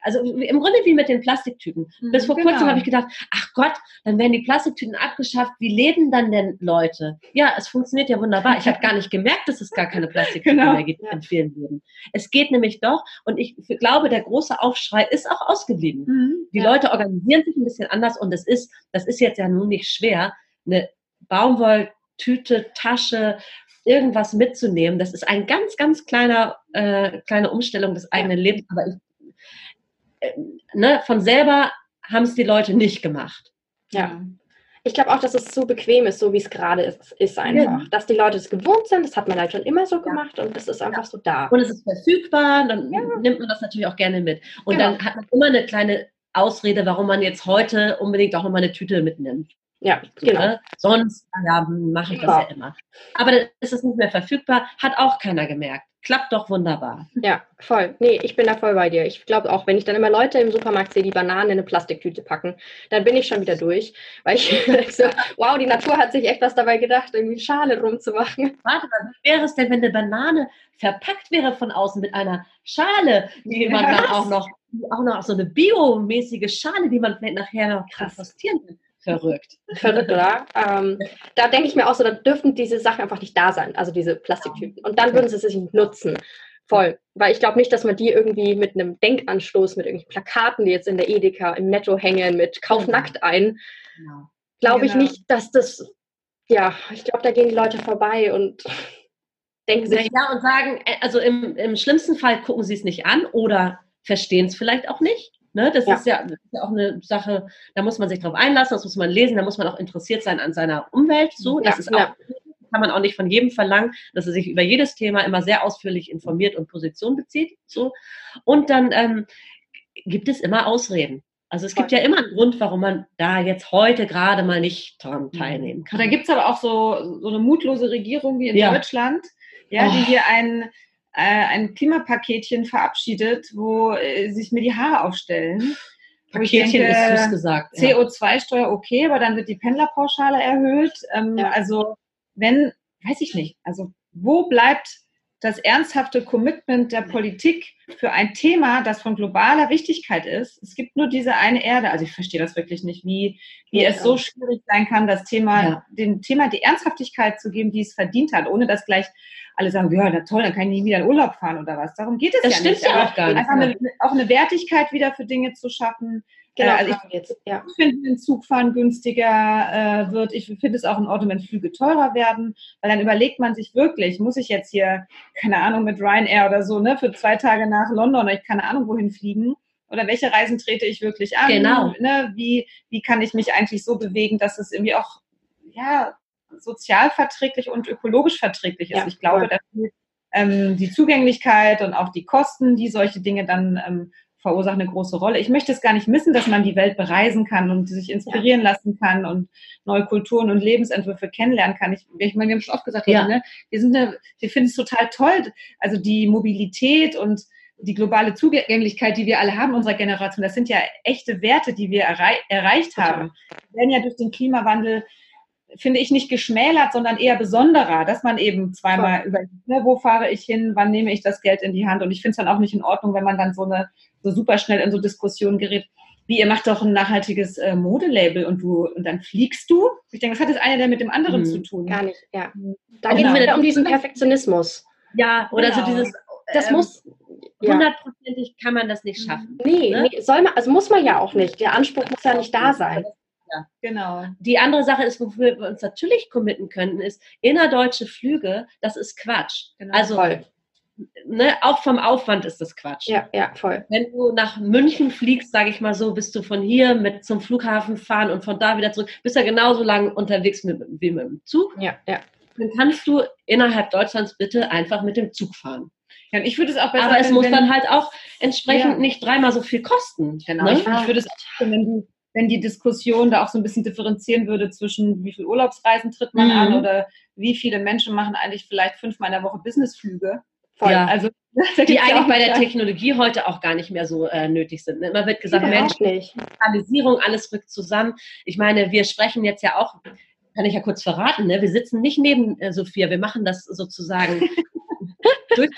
also im Grunde wie mit den Plastiktüten. Mhm, Bis vor genau. kurzem habe ich gedacht, ach Gott, dann werden die Plastiktüten abgeschafft. Wie leben dann denn Leute? Ja, es funktioniert ja wunderbar. Ich habe gar nicht gemerkt, dass es gar keine Plastiktüten genau. mehr gibt in vielen Läden. Es geht nämlich doch, und ich glaube, der große Aufschrei ist auch ausgeblieben. Mhm, die ja. Leute organisieren sich ein bisschen anders und es ist, das ist jetzt ja nun nicht schwer, eine Baumwolltüte, Tasche, irgendwas mitzunehmen. Das ist ein ganz, ganz kleiner, äh, kleine Umstellung des eigenen ja. Lebens. Aber ich ne, von selber haben es die Leute nicht gemacht. Ja. Ich glaube auch, dass es so bequem ist, so wie es gerade ist, ist einfach. Ja. Dass die Leute es gewohnt sind, das hat man halt schon immer so gemacht ja. und es ist einfach ja. so da. Und es ist verfügbar, dann nimmt man das natürlich auch gerne mit. Und genau. dann hat man immer eine kleine Ausrede, warum man jetzt heute unbedingt auch nochmal eine Tüte mitnimmt. Ja, genau. Ne? Sonst ja, mache ich das ja immer. Aber dann ist es nicht mehr verfügbar, hat auch keiner gemerkt klappt doch wunderbar. Ja, voll. Nee, ich bin da voll bei dir. Ich glaube auch, wenn ich dann immer Leute im Supermarkt sehe, die Bananen in eine Plastiktüte packen, dann bin ich schon wieder durch. Weil ich so, wow, die Natur hat sich echt was dabei gedacht, irgendwie Schale rumzumachen. Warte mal, wie wäre es denn, wenn eine Banane verpackt wäre von außen mit einer Schale, die man dann auch noch, auch noch so eine biomäßige Schale, die man vielleicht nachher noch kompostieren kann. Verrückt. Verrückt, oder? Ähm, da denke ich mir auch so, da dürften diese Sachen einfach nicht da sein, also diese Plastiktüten. Und dann würden sie sich nicht nutzen. Voll. Weil ich glaube nicht, dass man die irgendwie mit einem Denkanstoß, mit irgendwelchen Plakaten, die jetzt in der Edeka im Netto hängen, mit Kauf genau. nackt ein, genau. glaube ich genau. nicht, dass das, ja, ich glaube, da gehen die Leute vorbei und denken sich. Ja, und sagen, äh, also im, im schlimmsten Fall gucken sie es nicht an oder verstehen es vielleicht auch nicht. Ne, das, ja. Ist ja, das, Ist ja, auch eine Sache, da muss man sich drauf einlassen, das muss man lesen, da muss man auch interessiert sein an seiner Umwelt. So, das ist auch, kann man auch nicht von jedem verlangen, dass er sich über jedes Thema immer sehr ausführlich informiert und Position bezieht. So. Und dann ähm, gibt es immer Ausreden. Also es gibt ja immer einen Grund, warum man da jetzt heute gerade mal nicht dran mhm. teilnehmen kann. Da gibt es aber auch so, so eine mutlose Regierung wie in. Deutschland, ja, oh. die hier einen ein Klimapaketchen verabschiedet, wo äh, sich mir die Haare aufstellen. Paketchen denke, ist süß gesagt. CO2-Steuer okay, aber dann wird die Pendlerpauschale erhöht. Ähm, ja. Also wenn, weiß ich nicht, also wo bleibt das ernsthafte Commitment der Politik für ein Thema, das von globaler Wichtigkeit ist. Es gibt nur diese eine Erde. Also ich verstehe das wirklich nicht, wie, wie ja. es so schwierig sein kann, das Thema, ja. dem Thema die Ernsthaftigkeit zu geben, die es verdient hat, ohne dass gleich alle sagen, ja, na toll, dann kann ich nie wieder in Urlaub fahren oder was. Darum geht es das ja nicht. Das stimmt ja auch gar nicht. Einfach eine, auch eine Wertigkeit wieder für Dinge zu schaffen. Genau, äh, also ich, jetzt, ja. finde, wenn Zugfahren günstiger äh, wird, ich finde es auch in Ordnung, wenn Flüge teurer werden, weil dann überlegt man sich wirklich, muss ich jetzt hier, keine Ahnung, mit Ryanair oder so, ne, für zwei Tage nach London oder ich keine Ahnung wohin fliegen oder welche Reisen trete ich wirklich an? Genau. Ne, wie, wie kann ich mich eigentlich so bewegen, dass es irgendwie auch, ja, sozial verträglich und ökologisch verträglich ist. Ja, ich glaube, dass die, ähm, die Zugänglichkeit und auch die Kosten, die solche Dinge dann ähm, verursachen, eine große Rolle. Ich möchte es gar nicht missen, dass man die Welt bereisen kann und sich inspirieren ja. lassen kann und neue Kulturen und Lebensentwürfe kennenlernen kann. Ich, ich meine, wir haben schon oft gesagt, ja. ne, wir sind eine, wir finden es total toll, also die Mobilität und die globale Zugänglichkeit, die wir alle haben, unserer Generation, das sind ja echte Werte, die wir errei erreicht haben. Die werden ja durch den Klimawandel, finde ich, nicht geschmälert, sondern eher besonderer, dass man eben zweimal überlegt, ne, wo fahre ich hin, wann nehme ich das Geld in die Hand. Und ich finde es dann auch nicht in Ordnung, wenn man dann so eine so super schnell in so Diskussionen gerät. Wie, ihr macht doch ein nachhaltiges äh, Modelabel und du und dann fliegst du? Ich denke, was hat das eine denn mit dem anderen hm, zu tun? Gar nicht, ja. Da genau. geht es um diesen Perfektionismus. Ja, oder genau. so dieses das ähm, muss hundertprozentig kann man das nicht schaffen. Nee, ne? nee, soll man, also muss man ja auch nicht. Der Anspruch muss ja nicht da sein. Ja, genau. Die andere Sache ist, wofür wir uns natürlich committen könnten, ist innerdeutsche Flüge, das ist Quatsch. Genau. Also voll. Ne, auch vom Aufwand ist das Quatsch. Ja, ja, voll. Wenn du nach München fliegst, sage ich mal so, bist du von hier mit zum Flughafen fahren und von da wieder zurück, bist ja genauso lang unterwegs mit, wie mit dem Zug. Ja, ja. Dann kannst du innerhalb Deutschlands bitte einfach mit dem Zug fahren. Ja, ich würde es auch besser Aber es muss dann halt auch entsprechend ja. nicht dreimal so viel kosten. Genau. Ne? Ich, ich würde es auch, wenn du wenn die Diskussion da auch so ein bisschen differenzieren würde zwischen wie viele Urlaubsreisen tritt man mhm. an oder wie viele Menschen machen eigentlich vielleicht fünfmal in der Woche Businessflüge. Voll. Ja. Also, die eigentlich bei der Technologie heute auch gar nicht mehr so äh, nötig sind. Ne? Immer wird gesagt, Mensch, Digitalisierung, alles rückt zusammen. Ich meine, wir sprechen jetzt ja auch, kann ich ja kurz verraten, ne? wir sitzen nicht neben äh, Sophia, wir machen das sozusagen durch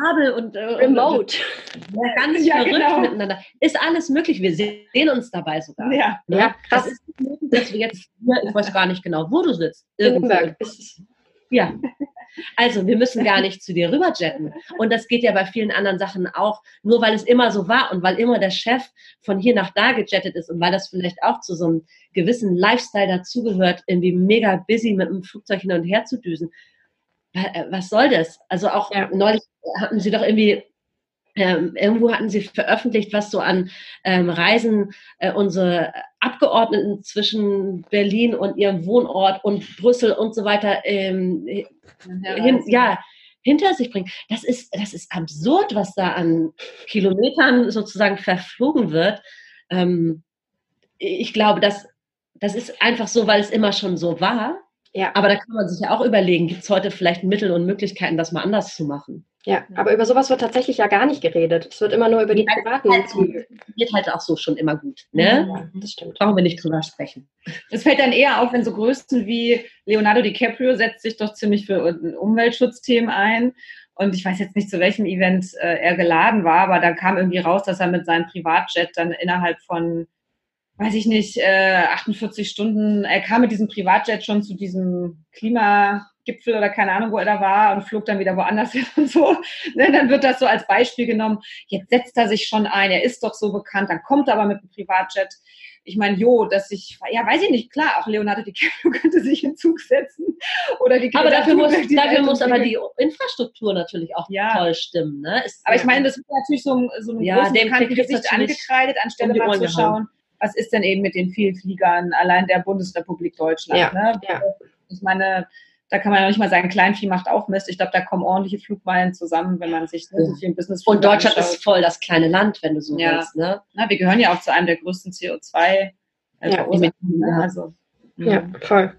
Kabel und äh, Remote. Und, ja, ganz ja, verrückt genau. miteinander. Ist alles möglich. Wir sehen uns dabei sogar. Ja, ne? ja krass. Das ist möglich, dass wir jetzt hier, ich weiß gar nicht genau, wo du sitzt. Irgendwo. Ja. Also, wir müssen gar nicht zu dir rüberjetten. Und das geht ja bei vielen anderen Sachen auch, nur weil es immer so war und weil immer der Chef von hier nach da gejettet ist und weil das vielleicht auch zu so einem gewissen Lifestyle dazugehört, irgendwie mega busy mit dem Flugzeug hin und her zu düsen. Äh, was soll das? Also auch ja. neulich hatten sie doch irgendwie ähm, irgendwo hatten sie veröffentlicht, was so an ähm, Reisen äh, unsere Abgeordneten zwischen Berlin und ihrem Wohnort und Brüssel und so weiter ähm, hin, ja, hinter sich bringen. Das ist, das ist absurd, was da an Kilometern sozusagen verflogen wird. Ähm, ich glaube, das, das ist einfach so, weil es immer schon so war. Ja. Aber da kann man sich ja auch überlegen, gibt es heute vielleicht Mittel und Möglichkeiten, das mal anders zu machen? Ja, aber über sowas wird tatsächlich ja gar nicht geredet. Es wird immer nur über die privaten halt, Geht halt auch so schon immer gut. Ne? Ja, das stimmt. Brauchen wir nicht drüber sprechen. Es fällt dann eher auf, wenn so Größen wie Leonardo DiCaprio setzt sich doch ziemlich für Umweltschutzthemen ein. Und ich weiß jetzt nicht, zu welchem Event äh, er geladen war, aber da kam irgendwie raus, dass er mit seinem Privatjet dann innerhalb von weiß ich nicht, äh, 48 Stunden, er kam mit diesem Privatjet schon zu diesem Klimagipfel oder keine Ahnung, wo er da war und flog dann wieder woanders hin und so. Ne, dann wird das so als Beispiel genommen. Jetzt setzt er sich schon ein, er ist doch so bekannt, dann kommt er aber mit dem Privatjet. Ich meine, jo, dass ich, ja, weiß ich nicht, klar, auch Leonardo DiCaprio könnte sich in Zug setzen. Oder die aber dafür muss, dafür muss aber die Infrastruktur natürlich auch ja. toll stimmen. Ne? Ist, aber ich meine, das wird natürlich so, so einem ja, großen bekannten Gesicht angekreidet, anstelle um mal zu schauen. Was ist denn eben mit den vielen Fliegern allein der Bundesrepublik Deutschland? Ja, ne? ja. Ich meine, da kann man ja nicht mal sagen, Kleinvieh macht auch Mist. Ich glaube, da kommen ordentliche Flugmeilen zusammen, wenn man sich ne, so viel Business Und Deutschland anschaut. ist voll das kleine Land, wenn du so ja. willst. Ne? Na, wir gehören ja auch zu einem der größten CO2 äh, ja, ne? also, ja, mhm. voll.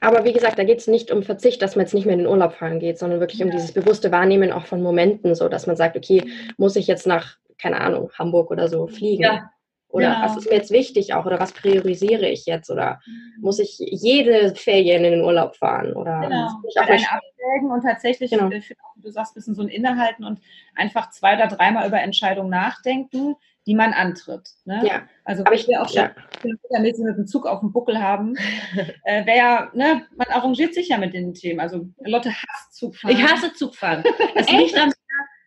Aber wie gesagt, da geht es nicht um Verzicht, dass man jetzt nicht mehr in den Urlaub fahren geht, sondern wirklich ja. um dieses bewusste Wahrnehmen auch von Momenten, so dass man sagt, okay, muss ich jetzt nach, keine Ahnung, Hamburg oder so fliegen? Ja. Oder genau. was ist mir jetzt wichtig auch? Oder was priorisiere ich jetzt? Oder muss ich jede Ferien in den Urlaub fahren? Oder genau. muss ich auch abwägen und tatsächlich, genau. Äh, du sagst, ein bisschen so ein Innehalten und einfach zwei oder dreimal über Entscheidungen nachdenken, die man antritt. Ne? Ja. Also aber ich will auch schon ja. mit dem Zug auf dem Buckel haben. äh, ja, ne, man arrangiert sich ja mit den Themen. Also Lotte hasst Zugfahren. Ich hasse Zugfahren. Es liegt am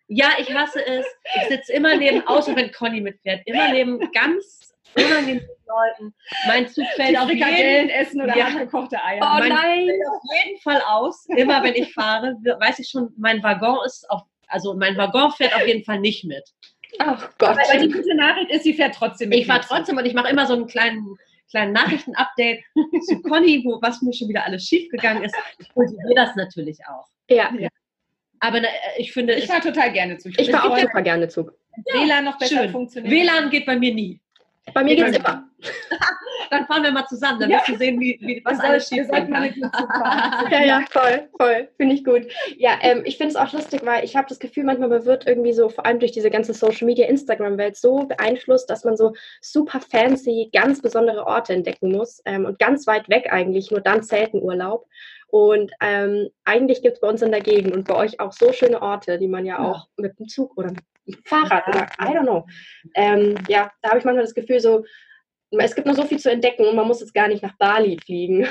ja, ich hasse es. Ich sitze immer neben, außer wenn Conny mitfährt, immer neben ganz unangenehmen Leuten. Mein Zug fällt auf jeden, essen oder ja, gekochte Eier. Oh mein nein! Fällt auf jeden Fall aus. Immer wenn ich fahre, weiß ich schon, mein Waggon ist auf, also mein Waggon fährt auf jeden Fall nicht mit. Ach Gott. Aber die gute Nachricht ist, sie fährt trotzdem mit. Ich fahre trotzdem und ich mache immer so einen kleinen kleinen Nachrichtenupdate zu Conny, wo was mir schon wieder alles schiefgegangen ist. Ich kultiviere das natürlich auch. Ja. ja. Aber äh, ich finde. Ich fahre total gerne Zug. Ich fahre auch super gerne Zug. Ja, WLAN noch besser Schön. funktioniert. WLAN geht bei mir nie. Bei mir geht's immer. dann fahren wir mal zusammen, dann ja. wirst du sehen, wie, wie was alles schief sein kann. ja, ja, voll, voll. Finde ich gut. Ja, ähm, ich finde es auch lustig, weil ich habe das Gefühl, manchmal man wird irgendwie so, vor allem durch diese ganze Social Media, Instagram-Welt, so beeinflusst, dass man so super fancy, ganz besondere Orte entdecken muss ähm, und ganz weit weg eigentlich, nur dann zählt ein Urlaub. Und ähm, eigentlich gibt es bei uns in der Gegend und bei euch auch so schöne Orte, die man ja, ja. auch mit dem Zug oder mit dem Fahrrad oder I don't know. Ähm, ja, da habe ich manchmal das Gefühl so, es gibt noch so viel zu entdecken und man muss jetzt gar nicht nach Bali fliegen.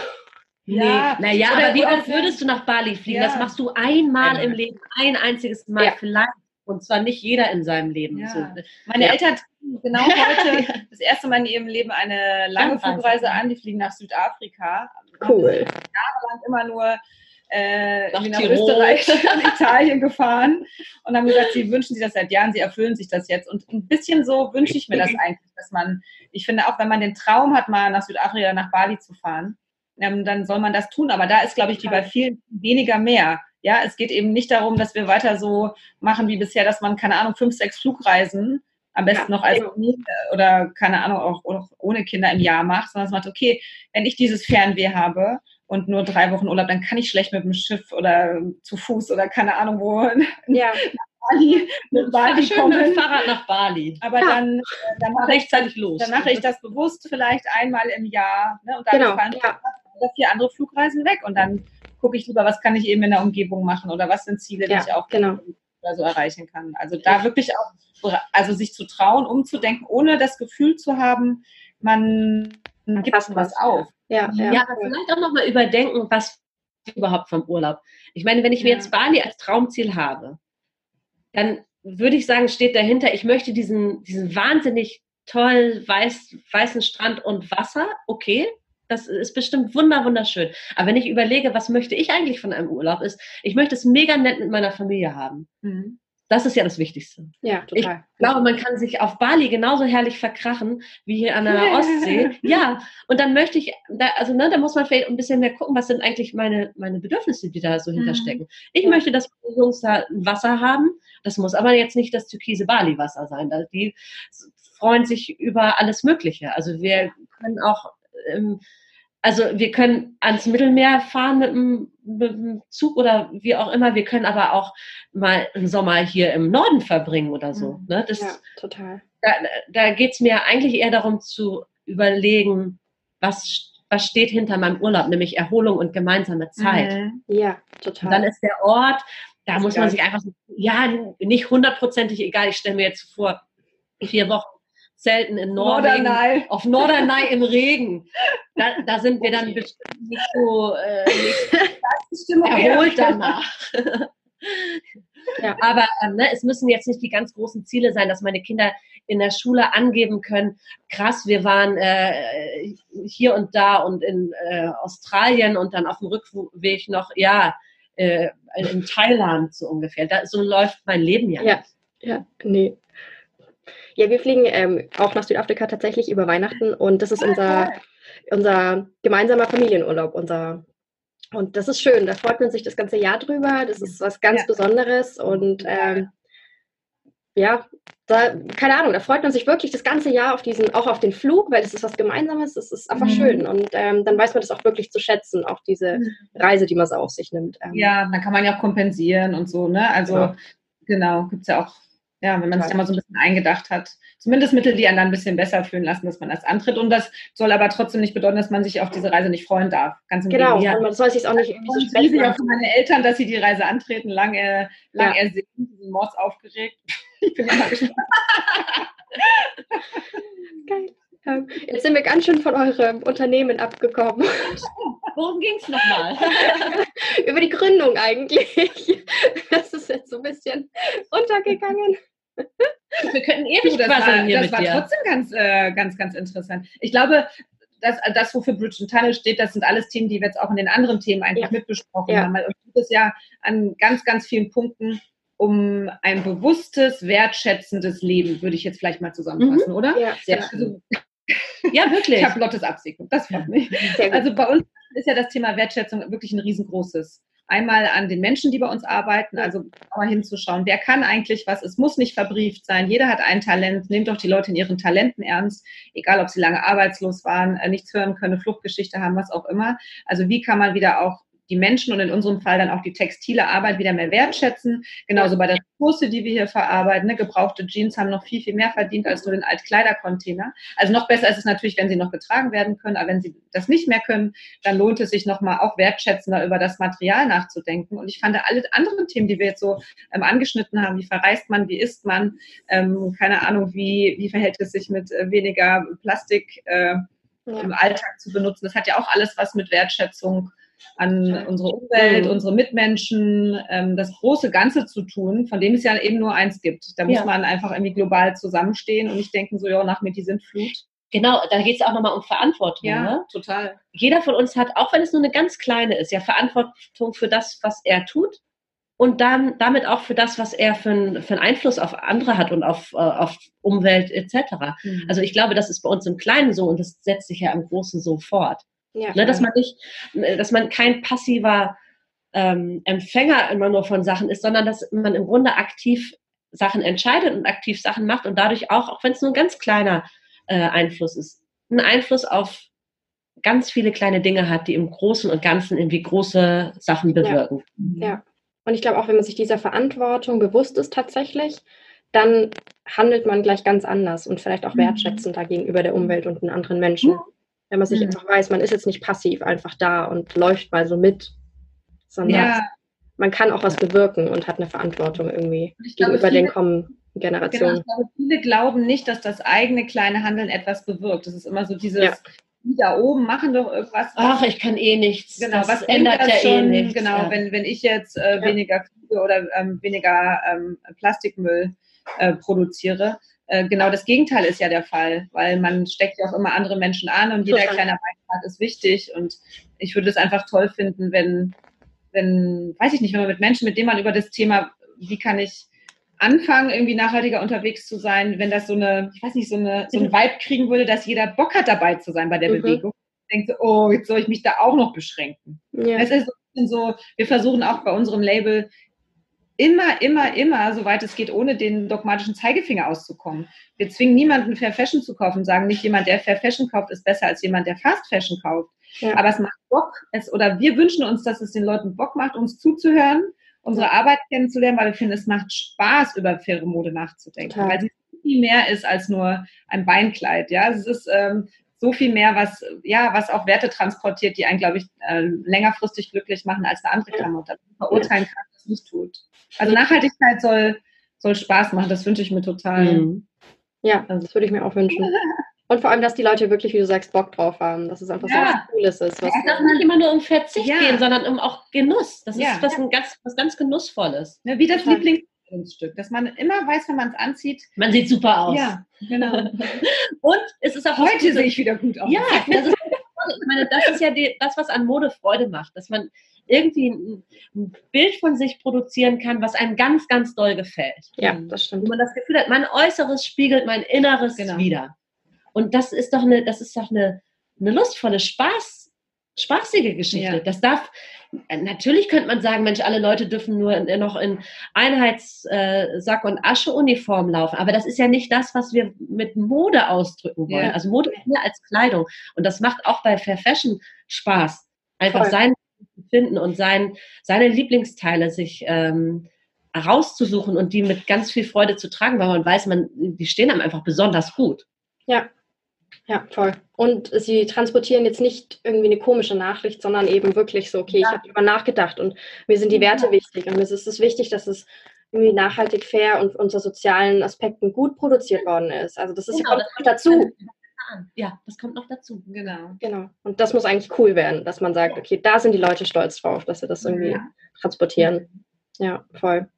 Ja, nee. naja, aber wie oft würdest du nach Bali fliegen? Ja. Das machst du einmal im Leben, ein einziges Mal ja. vielleicht. Und zwar nicht jeder in seinem Leben. Ja. So. Meine Eltern genau heute das erste Mal in ihrem Leben eine lange Flugreise an. Die fliegen nach Südafrika. Cool. Jahrelang immer nur äh, nach, nach Österreich und Italien gefahren und haben gesagt, sie wünschen sich das seit Jahren, sie erfüllen sich das jetzt. Und ein bisschen so wünsche ich mir das eigentlich, dass man, ich finde auch, wenn man den Traum hat, mal nach Südafrika, nach Bali zu fahren, ähm, dann soll man das tun. Aber da ist, glaube ich, wie bei vielen weniger mehr. Ja, es geht eben nicht darum, dass wir weiter so machen wie bisher, dass man, keine Ahnung, fünf, sechs Flugreisen am besten ja, noch als Familie oder keine Ahnung auch, auch, ohne Kinder im Jahr macht, sondern es macht, okay, wenn ich dieses Fernweh habe und nur drei Wochen Urlaub, dann kann ich schlecht mit dem Schiff oder zu Fuß oder keine Ahnung wo ja. nach Bali, mit Bali Schön kommen. mit dem Fahrrad nach Bali. Aber ja. dann, dann mache rechtzeitig ich, los. Dann mache ich das bewusst vielleicht einmal im Jahr ne, und dann genau. fallen ja. vier andere Flugreisen weg und dann gucke ich lieber, was kann ich eben in der Umgebung machen oder was sind Ziele, die ich auch genau. so erreichen kann. Also da wirklich auch, also sich zu trauen, umzudenken, ohne das Gefühl zu haben, man gibt was auf. Ja, ja. ja aber vielleicht auch nochmal überdenken, was überhaupt vom Urlaub. Ich meine, wenn ich mir jetzt Bali als Traumziel habe, dann würde ich sagen, steht dahinter, ich möchte diesen, diesen wahnsinnig toll weiß, weißen Strand und Wasser, okay, das ist bestimmt wunder, wunderschön. Aber wenn ich überlege, was möchte ich eigentlich von einem Urlaub, ist, ich möchte es mega nett mit meiner Familie haben. Mhm. Das ist ja das Wichtigste. Ja, total. Ich glaube, man kann sich auf Bali genauso herrlich verkrachen wie hier an der Ostsee. ja, und dann möchte ich, da, also ne, da muss man vielleicht ein bisschen mehr gucken, was sind eigentlich meine, meine Bedürfnisse, die da so mhm. hinterstecken. Ich ja. möchte, dass die Jungs da Wasser haben. Das muss aber jetzt nicht das türkise Bali-Wasser sein. Die freuen sich über alles Mögliche. Also wir können auch ähm, also wir können ans Mittelmeer fahren mit dem, mit dem, Zug oder wie auch immer. Wir können aber auch mal einen Sommer hier im Norden verbringen oder so. Mhm. Ne? Das, ja, total. Da, da geht es mir eigentlich eher darum zu überlegen, was, was steht hinter meinem Urlaub, nämlich Erholung und gemeinsame Zeit. Mhm. Ja, total. Und dann ist der Ort, da muss man sich einfach, ja, nicht hundertprozentig egal. Ich stelle mir jetzt vor, vier Wochen Zelten in Norwegen, Norderney. auf Norderney im Regen. Da, da, sind wir dann bestimmt nicht so äh, nicht erholt danach. Ja. Aber ähm, ne, es müssen jetzt nicht die ganz großen Ziele sein, dass meine Kinder in der Schule angeben können, krass, wir waren äh, hier und da und in äh, Australien und dann auf dem Rückweg noch, ja, äh, in Thailand so ungefähr. Da, so läuft mein Leben ja. Ja, ja, nee. Ja, wir fliegen ähm, auch nach Südafrika tatsächlich über Weihnachten und das ist ah, unser, unser gemeinsamer Familienurlaub, unser und das ist schön, da freut man sich das ganze Jahr drüber. Das ist was ganz ja. Besonderes und ähm, ja, da, keine Ahnung, da freut man sich wirklich das ganze Jahr auf diesen, auch auf den Flug, weil es ist was Gemeinsames, es ist einfach mhm. schön und ähm, dann weiß man das auch wirklich zu schätzen, auch diese mhm. Reise, die man so auf sich nimmt. Ähm. Ja, dann kann man ja auch kompensieren und so, ne? Also ja. genau, gibt es ja auch ja, wenn man sich ja mal so ein bisschen eingedacht hat. Zumindest Mittel, die einen dann ein bisschen besser fühlen lassen, dass man das antritt. Und das soll aber trotzdem nicht bedeuten, dass man sich auf diese Reise nicht freuen darf. Ganz im genau, Gegenteil. man soll sich auch nicht irgendwie so riesig auch für meine Eltern, dass sie die Reise antreten, lange, lang ja. ersehen, sie sind mords aufgeregt. Ich bin immer gespannt. Geil. Ähm, jetzt sind wir ganz schön von eurem Unternehmen abgekommen. Worum ging es nochmal? Über die Gründung eigentlich. Das ist jetzt so ein bisschen untergegangen. Wir könnten ewig das war, hier das war dir. trotzdem ganz, äh, ganz, ganz interessant. Ich glaube, das, das, wofür Bridge and Tunnel steht, das sind alles Themen, die wir jetzt auch in den anderen Themen einfach ja. mitbesprochen ja. haben. Und es ist ja an ganz, ganz vielen Punkten um ein bewusstes, wertschätzendes Leben, würde ich jetzt vielleicht mal zusammenfassen, mhm. oder? Ja, sehr also, ja wirklich. Ich habe Lottes Absegnung, das freut mich. Also bei uns ist ja das Thema Wertschätzung wirklich ein riesengroßes. Einmal an den Menschen, die bei uns arbeiten, also mal hinzuschauen, wer kann eigentlich was. Es muss nicht verbrieft sein. Jeder hat ein Talent. Nehmt doch die Leute in ihren Talenten ernst, egal ob sie lange arbeitslos waren, äh, nichts hören können, Fluchtgeschichte haben, was auch immer. Also wie kann man wieder auch die Menschen und in unserem Fall dann auch die textile Arbeit wieder mehr wertschätzen. Genauso bei der Ressource, die wir hier verarbeiten. Ne? Gebrauchte Jeans haben noch viel, viel mehr verdient als nur den Altkleidercontainer. Also noch besser ist es natürlich, wenn sie noch getragen werden können. Aber wenn sie das nicht mehr können, dann lohnt es sich nochmal auch wertschätzender über das Material nachzudenken. Und ich fand alle anderen Themen, die wir jetzt so ähm, angeschnitten haben, wie verreist man, wie isst man, ähm, keine Ahnung, wie, wie verhält es sich mit äh, weniger Plastik äh, ja. im Alltag zu benutzen. Das hat ja auch alles was mit Wertschätzung an unsere Umwelt, mhm. unsere Mitmenschen, ähm, das große Ganze zu tun, von dem es ja eben nur eins gibt. Da muss ja. man einfach irgendwie global zusammenstehen und nicht denken, so, ja, nach mir die sind Flut. Genau, da geht es auch nochmal um Verantwortung. Ja, ne? total. Jeder von uns hat, auch wenn es nur eine ganz kleine ist, ja Verantwortung für das, was er tut und dann damit auch für das, was er für, ein, für einen Einfluss auf andere hat und auf, äh, auf Umwelt etc. Mhm. Also ich glaube, das ist bei uns im Kleinen so und das setzt sich ja im Großen so fort. Ja, ne, dass man nicht, dass man kein passiver ähm, Empfänger immer nur von Sachen ist, sondern dass man im Grunde aktiv Sachen entscheidet und aktiv Sachen macht und dadurch auch, auch wenn es nur ein ganz kleiner äh, Einfluss ist, einen Einfluss auf ganz viele kleine Dinge hat, die im Großen und Ganzen irgendwie große Sachen bewirken. Ja, ja. und ich glaube auch, wenn man sich dieser Verantwortung bewusst ist tatsächlich, dann handelt man gleich ganz anders und vielleicht auch mhm. wertschätzender gegenüber der Umwelt und den anderen Menschen. Wenn man sich mhm. einfach weiß, man ist jetzt nicht passiv einfach da und läuft mal so mit, sondern ja. man kann auch was bewirken und hat eine Verantwortung irgendwie gegenüber viele, den kommenden Generationen. Genau, ich glaube, viele glauben nicht, dass das eigene kleine Handeln etwas bewirkt. Das ist immer so dieses, ja. die da oben machen doch irgendwas. Ach, ich kann eh nichts. Genau, das was ändert ja eh schon? eh nichts. Genau, ja. wenn, wenn ich jetzt äh, weniger Flüge oder ähm, weniger ähm, Plastikmüll äh, produziere, äh, genau das Gegenteil ist ja der Fall, weil man steckt ja auch immer andere Menschen an und jeder Total. kleine Beitrag ist wichtig und ich würde es einfach toll finden, wenn, wenn, weiß ich nicht, wenn man mit Menschen, mit denen man über das Thema, wie kann ich anfangen, irgendwie nachhaltiger unterwegs zu sein, wenn das so eine, ich weiß nicht, so, eine, so ein Vibe kriegen würde, dass jeder Bock hat, dabei zu sein bei der mhm. Bewegung. Denkt so, oh, jetzt soll ich mich da auch noch beschränken. Ja. Es ist so, wir versuchen auch bei unserem Label immer, immer, immer, soweit es geht, ohne den dogmatischen Zeigefinger auszukommen. Wir zwingen niemanden Fair Fashion zu kaufen, sagen nicht jemand, der Fair Fashion kauft, ist besser als jemand, der Fast Fashion kauft. Ja. Aber es macht Bock, es, oder wir wünschen uns, dass es den Leuten Bock macht, uns zuzuhören, unsere Arbeit kennenzulernen, weil wir finden, es macht Spaß, über faire Mode nachzudenken, ja. weil sie viel mehr ist als nur ein Beinkleid. Ja, es ist ähm, so viel mehr, was ja, was auch Werte transportiert, die einen, glaube ich, äh, längerfristig glücklich machen als eine andere Klamotte. Verurteilen kann, was nicht tut. Also Nachhaltigkeit soll, soll Spaß machen, das wünsche ich mir total. Mhm. Ja, also das würde ich mir auch wünschen. Und vor allem, dass die Leute wirklich, wie du sagst, Bock drauf haben. Dass es einfach ja. so was Cooles ist. Was es darf nicht immer nur um Verzicht ja. gehen, sondern um auch Genuss. Das ja. ist was, ein ganz, was ganz Genussvolles. Ja, wie das Lieblingsstück, dass man immer weiß, wenn man es anzieht. Man sieht super aus. Ja, genau. Und es ist auch Heute sehe ich wieder gut aus. Ja, das ist, ich meine, das ist ja die, das, was an Mode Freude macht. Dass man irgendwie ein, ein, Bild von sich produzieren kann, was einem ganz, ganz doll gefällt. Ja, das stimmt. Wo man das Gefühl hat, mein Äußeres spiegelt mein Inneres genau. wieder. Und das ist doch eine, das ist doch eine, eine lustvolle, Spaß, spaßige Geschichte. Ja. Das darf, natürlich könnte man sagen, Mensch, alle Leute dürfen nur noch in Einheitssack- und Ascheuniform laufen. Aber das ist ja nicht das, was wir mit Mode ausdrücken wollen. Ja. Also Mode ist mehr als Kleidung. Und das macht auch bei Fair Fashion Spaß. Einfach Voll. sein finden und sein, seine Lieblingsteile sich ähm, rauszusuchen und die mit ganz viel Freude zu tragen, weil man weiß, man, die stehen einem einfach besonders gut. Ja, ja, toll. Und sie transportieren jetzt nicht irgendwie eine komische Nachricht, sondern eben wirklich so, okay, ja. ich habe darüber nachgedacht und mir sind die Werte ja. wichtig und mir ist es wichtig, dass es irgendwie nachhaltig, fair und unter sozialen Aspekten gut produziert worden ist. Also das ist genau, ja das dazu. Ja, das kommt noch dazu. Genau. Genau. Und das muss eigentlich cool werden, dass man sagt, okay, da sind die Leute stolz drauf, dass sie das irgendwie ja. transportieren. Ja, voll.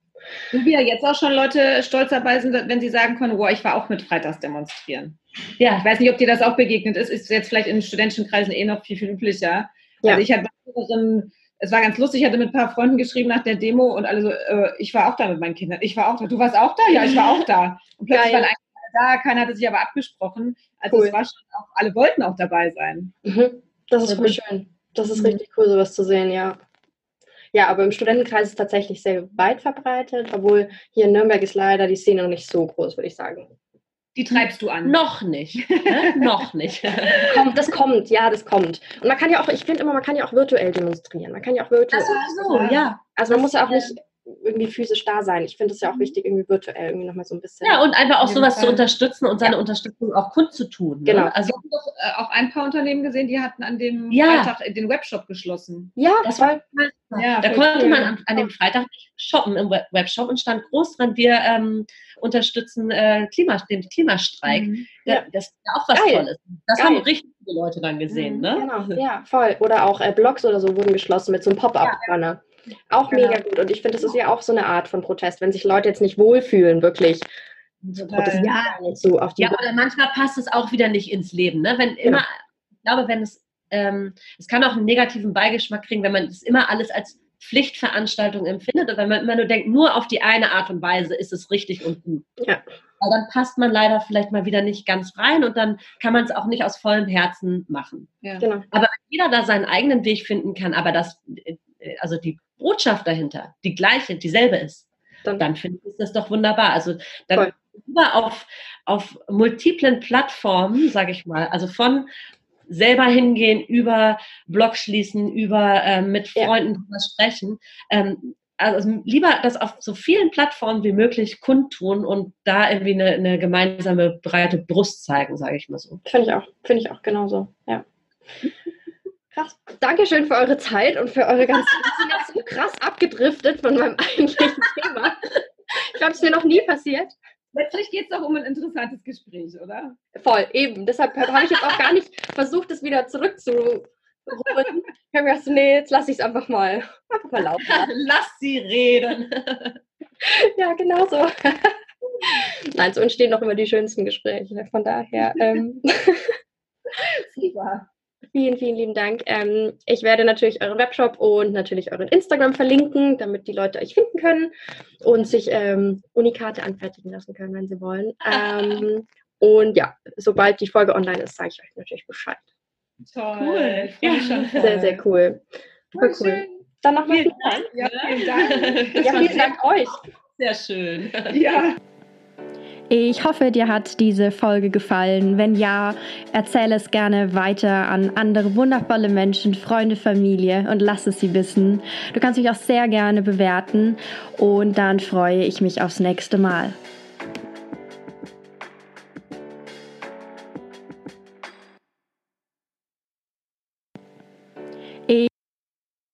Sind wir jetzt auch schon Leute stolz dabei sind, wenn sie sagen können, wow, ich war auch mit Freitags demonstrieren. Ja, ich weiß nicht, ob dir das auch begegnet ist. Ist jetzt vielleicht in studentischen Kreisen eh noch viel, viel üblicher. Ja. Also ich hatte es war ganz lustig, ich hatte mit ein paar Freunden geschrieben nach der Demo und alle so, äh, ich war auch da mit meinen Kindern. Ich war auch da. Du warst auch da? Ja, ich war auch da. Und plötzlich Geil. waren da, keiner hatte sich aber abgesprochen. Also cool. es war schon auch, alle wollten auch dabei sein. Mhm. Das ist voll schön. Das ist mhm. richtig cool, sowas zu sehen, ja. Ja, aber im Studentenkreis ist es tatsächlich sehr weit verbreitet, obwohl hier in Nürnberg ist leider die Szene noch nicht so groß, würde ich sagen. Die treibst du an. Noch nicht. Ne? noch nicht. kommt, das kommt, ja, das kommt. Und man kann ja auch, ich finde immer, man kann ja auch virtuell demonstrieren. Man kann ja auch virtuell. Das so, ja. Also man muss ja auch nicht irgendwie physisch da sein. Ich finde es ja auch wichtig, irgendwie virtuell irgendwie nochmal so ein bisschen. Ja, und einfach auch sowas Fall. zu unterstützen und seine ja. Unterstützung auch kundzutun. Ne? Genau. Also ich habe äh, auch ein paar Unternehmen gesehen, die hatten an dem ja. Freitag den Webshop geschlossen. Ja, das war. Ja, da konnte cool. man an, an, dem Freitag nicht shoppen im Webshop und stand groß dran, wir ähm, unterstützen äh, Klima, den Klimastreik. Mhm. Ja. Das ist ja auch was Geil. Tolles. Das Geil. haben richtig viele Leute dann gesehen. Mhm. Ne? Genau, ja, voll. Oder auch äh, Blogs oder so wurden geschlossen mit so einem Pop-Up-Banner. Auch genau. mega gut. Und ich finde, das ist ja auch so eine Art von Protest, wenn sich Leute jetzt nicht wohlfühlen, wirklich. Ja, so auf die ja oder manchmal passt es auch wieder nicht ins Leben. Ne? Wenn immer, genau. ich glaube, wenn es, ähm, es kann auch einen negativen Beigeschmack kriegen, wenn man es immer alles als Pflichtveranstaltung empfindet und wenn man immer nur denkt, nur auf die eine Art und Weise ist es richtig und gut. Ja. Weil dann passt man leider vielleicht mal wieder nicht ganz rein und dann kann man es auch nicht aus vollem Herzen machen. Ja. Genau. Aber wenn jeder da seinen eigenen Weg finden kann, aber das, also die Botschaft dahinter die gleiche, dieselbe ist, dann, dann finde ich das doch wunderbar. Also dann über auf, auf multiplen Plattformen, sage ich mal, also von selber hingehen, über Blog schließen, über äh, mit Freunden ja. drüber sprechen. Ähm, also lieber das auf so vielen Plattformen wie möglich kundtun und da irgendwie eine, eine gemeinsame breite Brust zeigen, sage ich mal so. Finde ich auch, finde ich auch genauso, ja. Krass. Dankeschön für eure Zeit und für eure ganzen. Wir sind jetzt so krass abgedriftet von meinem eigentlichen Thema. Ich glaube, es ist mir noch nie passiert. Letztlich geht es doch um ein interessantes Gespräch, oder? Voll, eben. Deshalb habe ich jetzt auch gar nicht versucht, es wieder zurückzuholen. Ich habe gedacht, nee, jetzt lasse ich es einfach mal, einfach mal laufen. Lass sie reden. ja, genau so. Nein, so entstehen doch immer die schönsten Gespräche. Von daher. Ähm, Super. Vielen, vielen lieben Dank. Ähm, ich werde natürlich euren Webshop und natürlich euren Instagram verlinken, damit die Leute euch finden können und sich ähm, Unikate anfertigen lassen können, wenn sie wollen. Ähm, und ja, sobald die Folge online ist, sage ich euch natürlich Bescheid. Toll. Cool. Ja, sehr, sehr cool. Voll cool. Dann nochmal vielen Dank. Ja, vielen Dank. Ja, vielen Dank euch. Sehr schön. Ja. Ich hoffe, dir hat diese Folge gefallen. Wenn ja, erzähle es gerne weiter an andere wundervolle Menschen, Freunde, Familie und lass es sie wissen. Du kannst mich auch sehr gerne bewerten und dann freue ich mich aufs nächste Mal.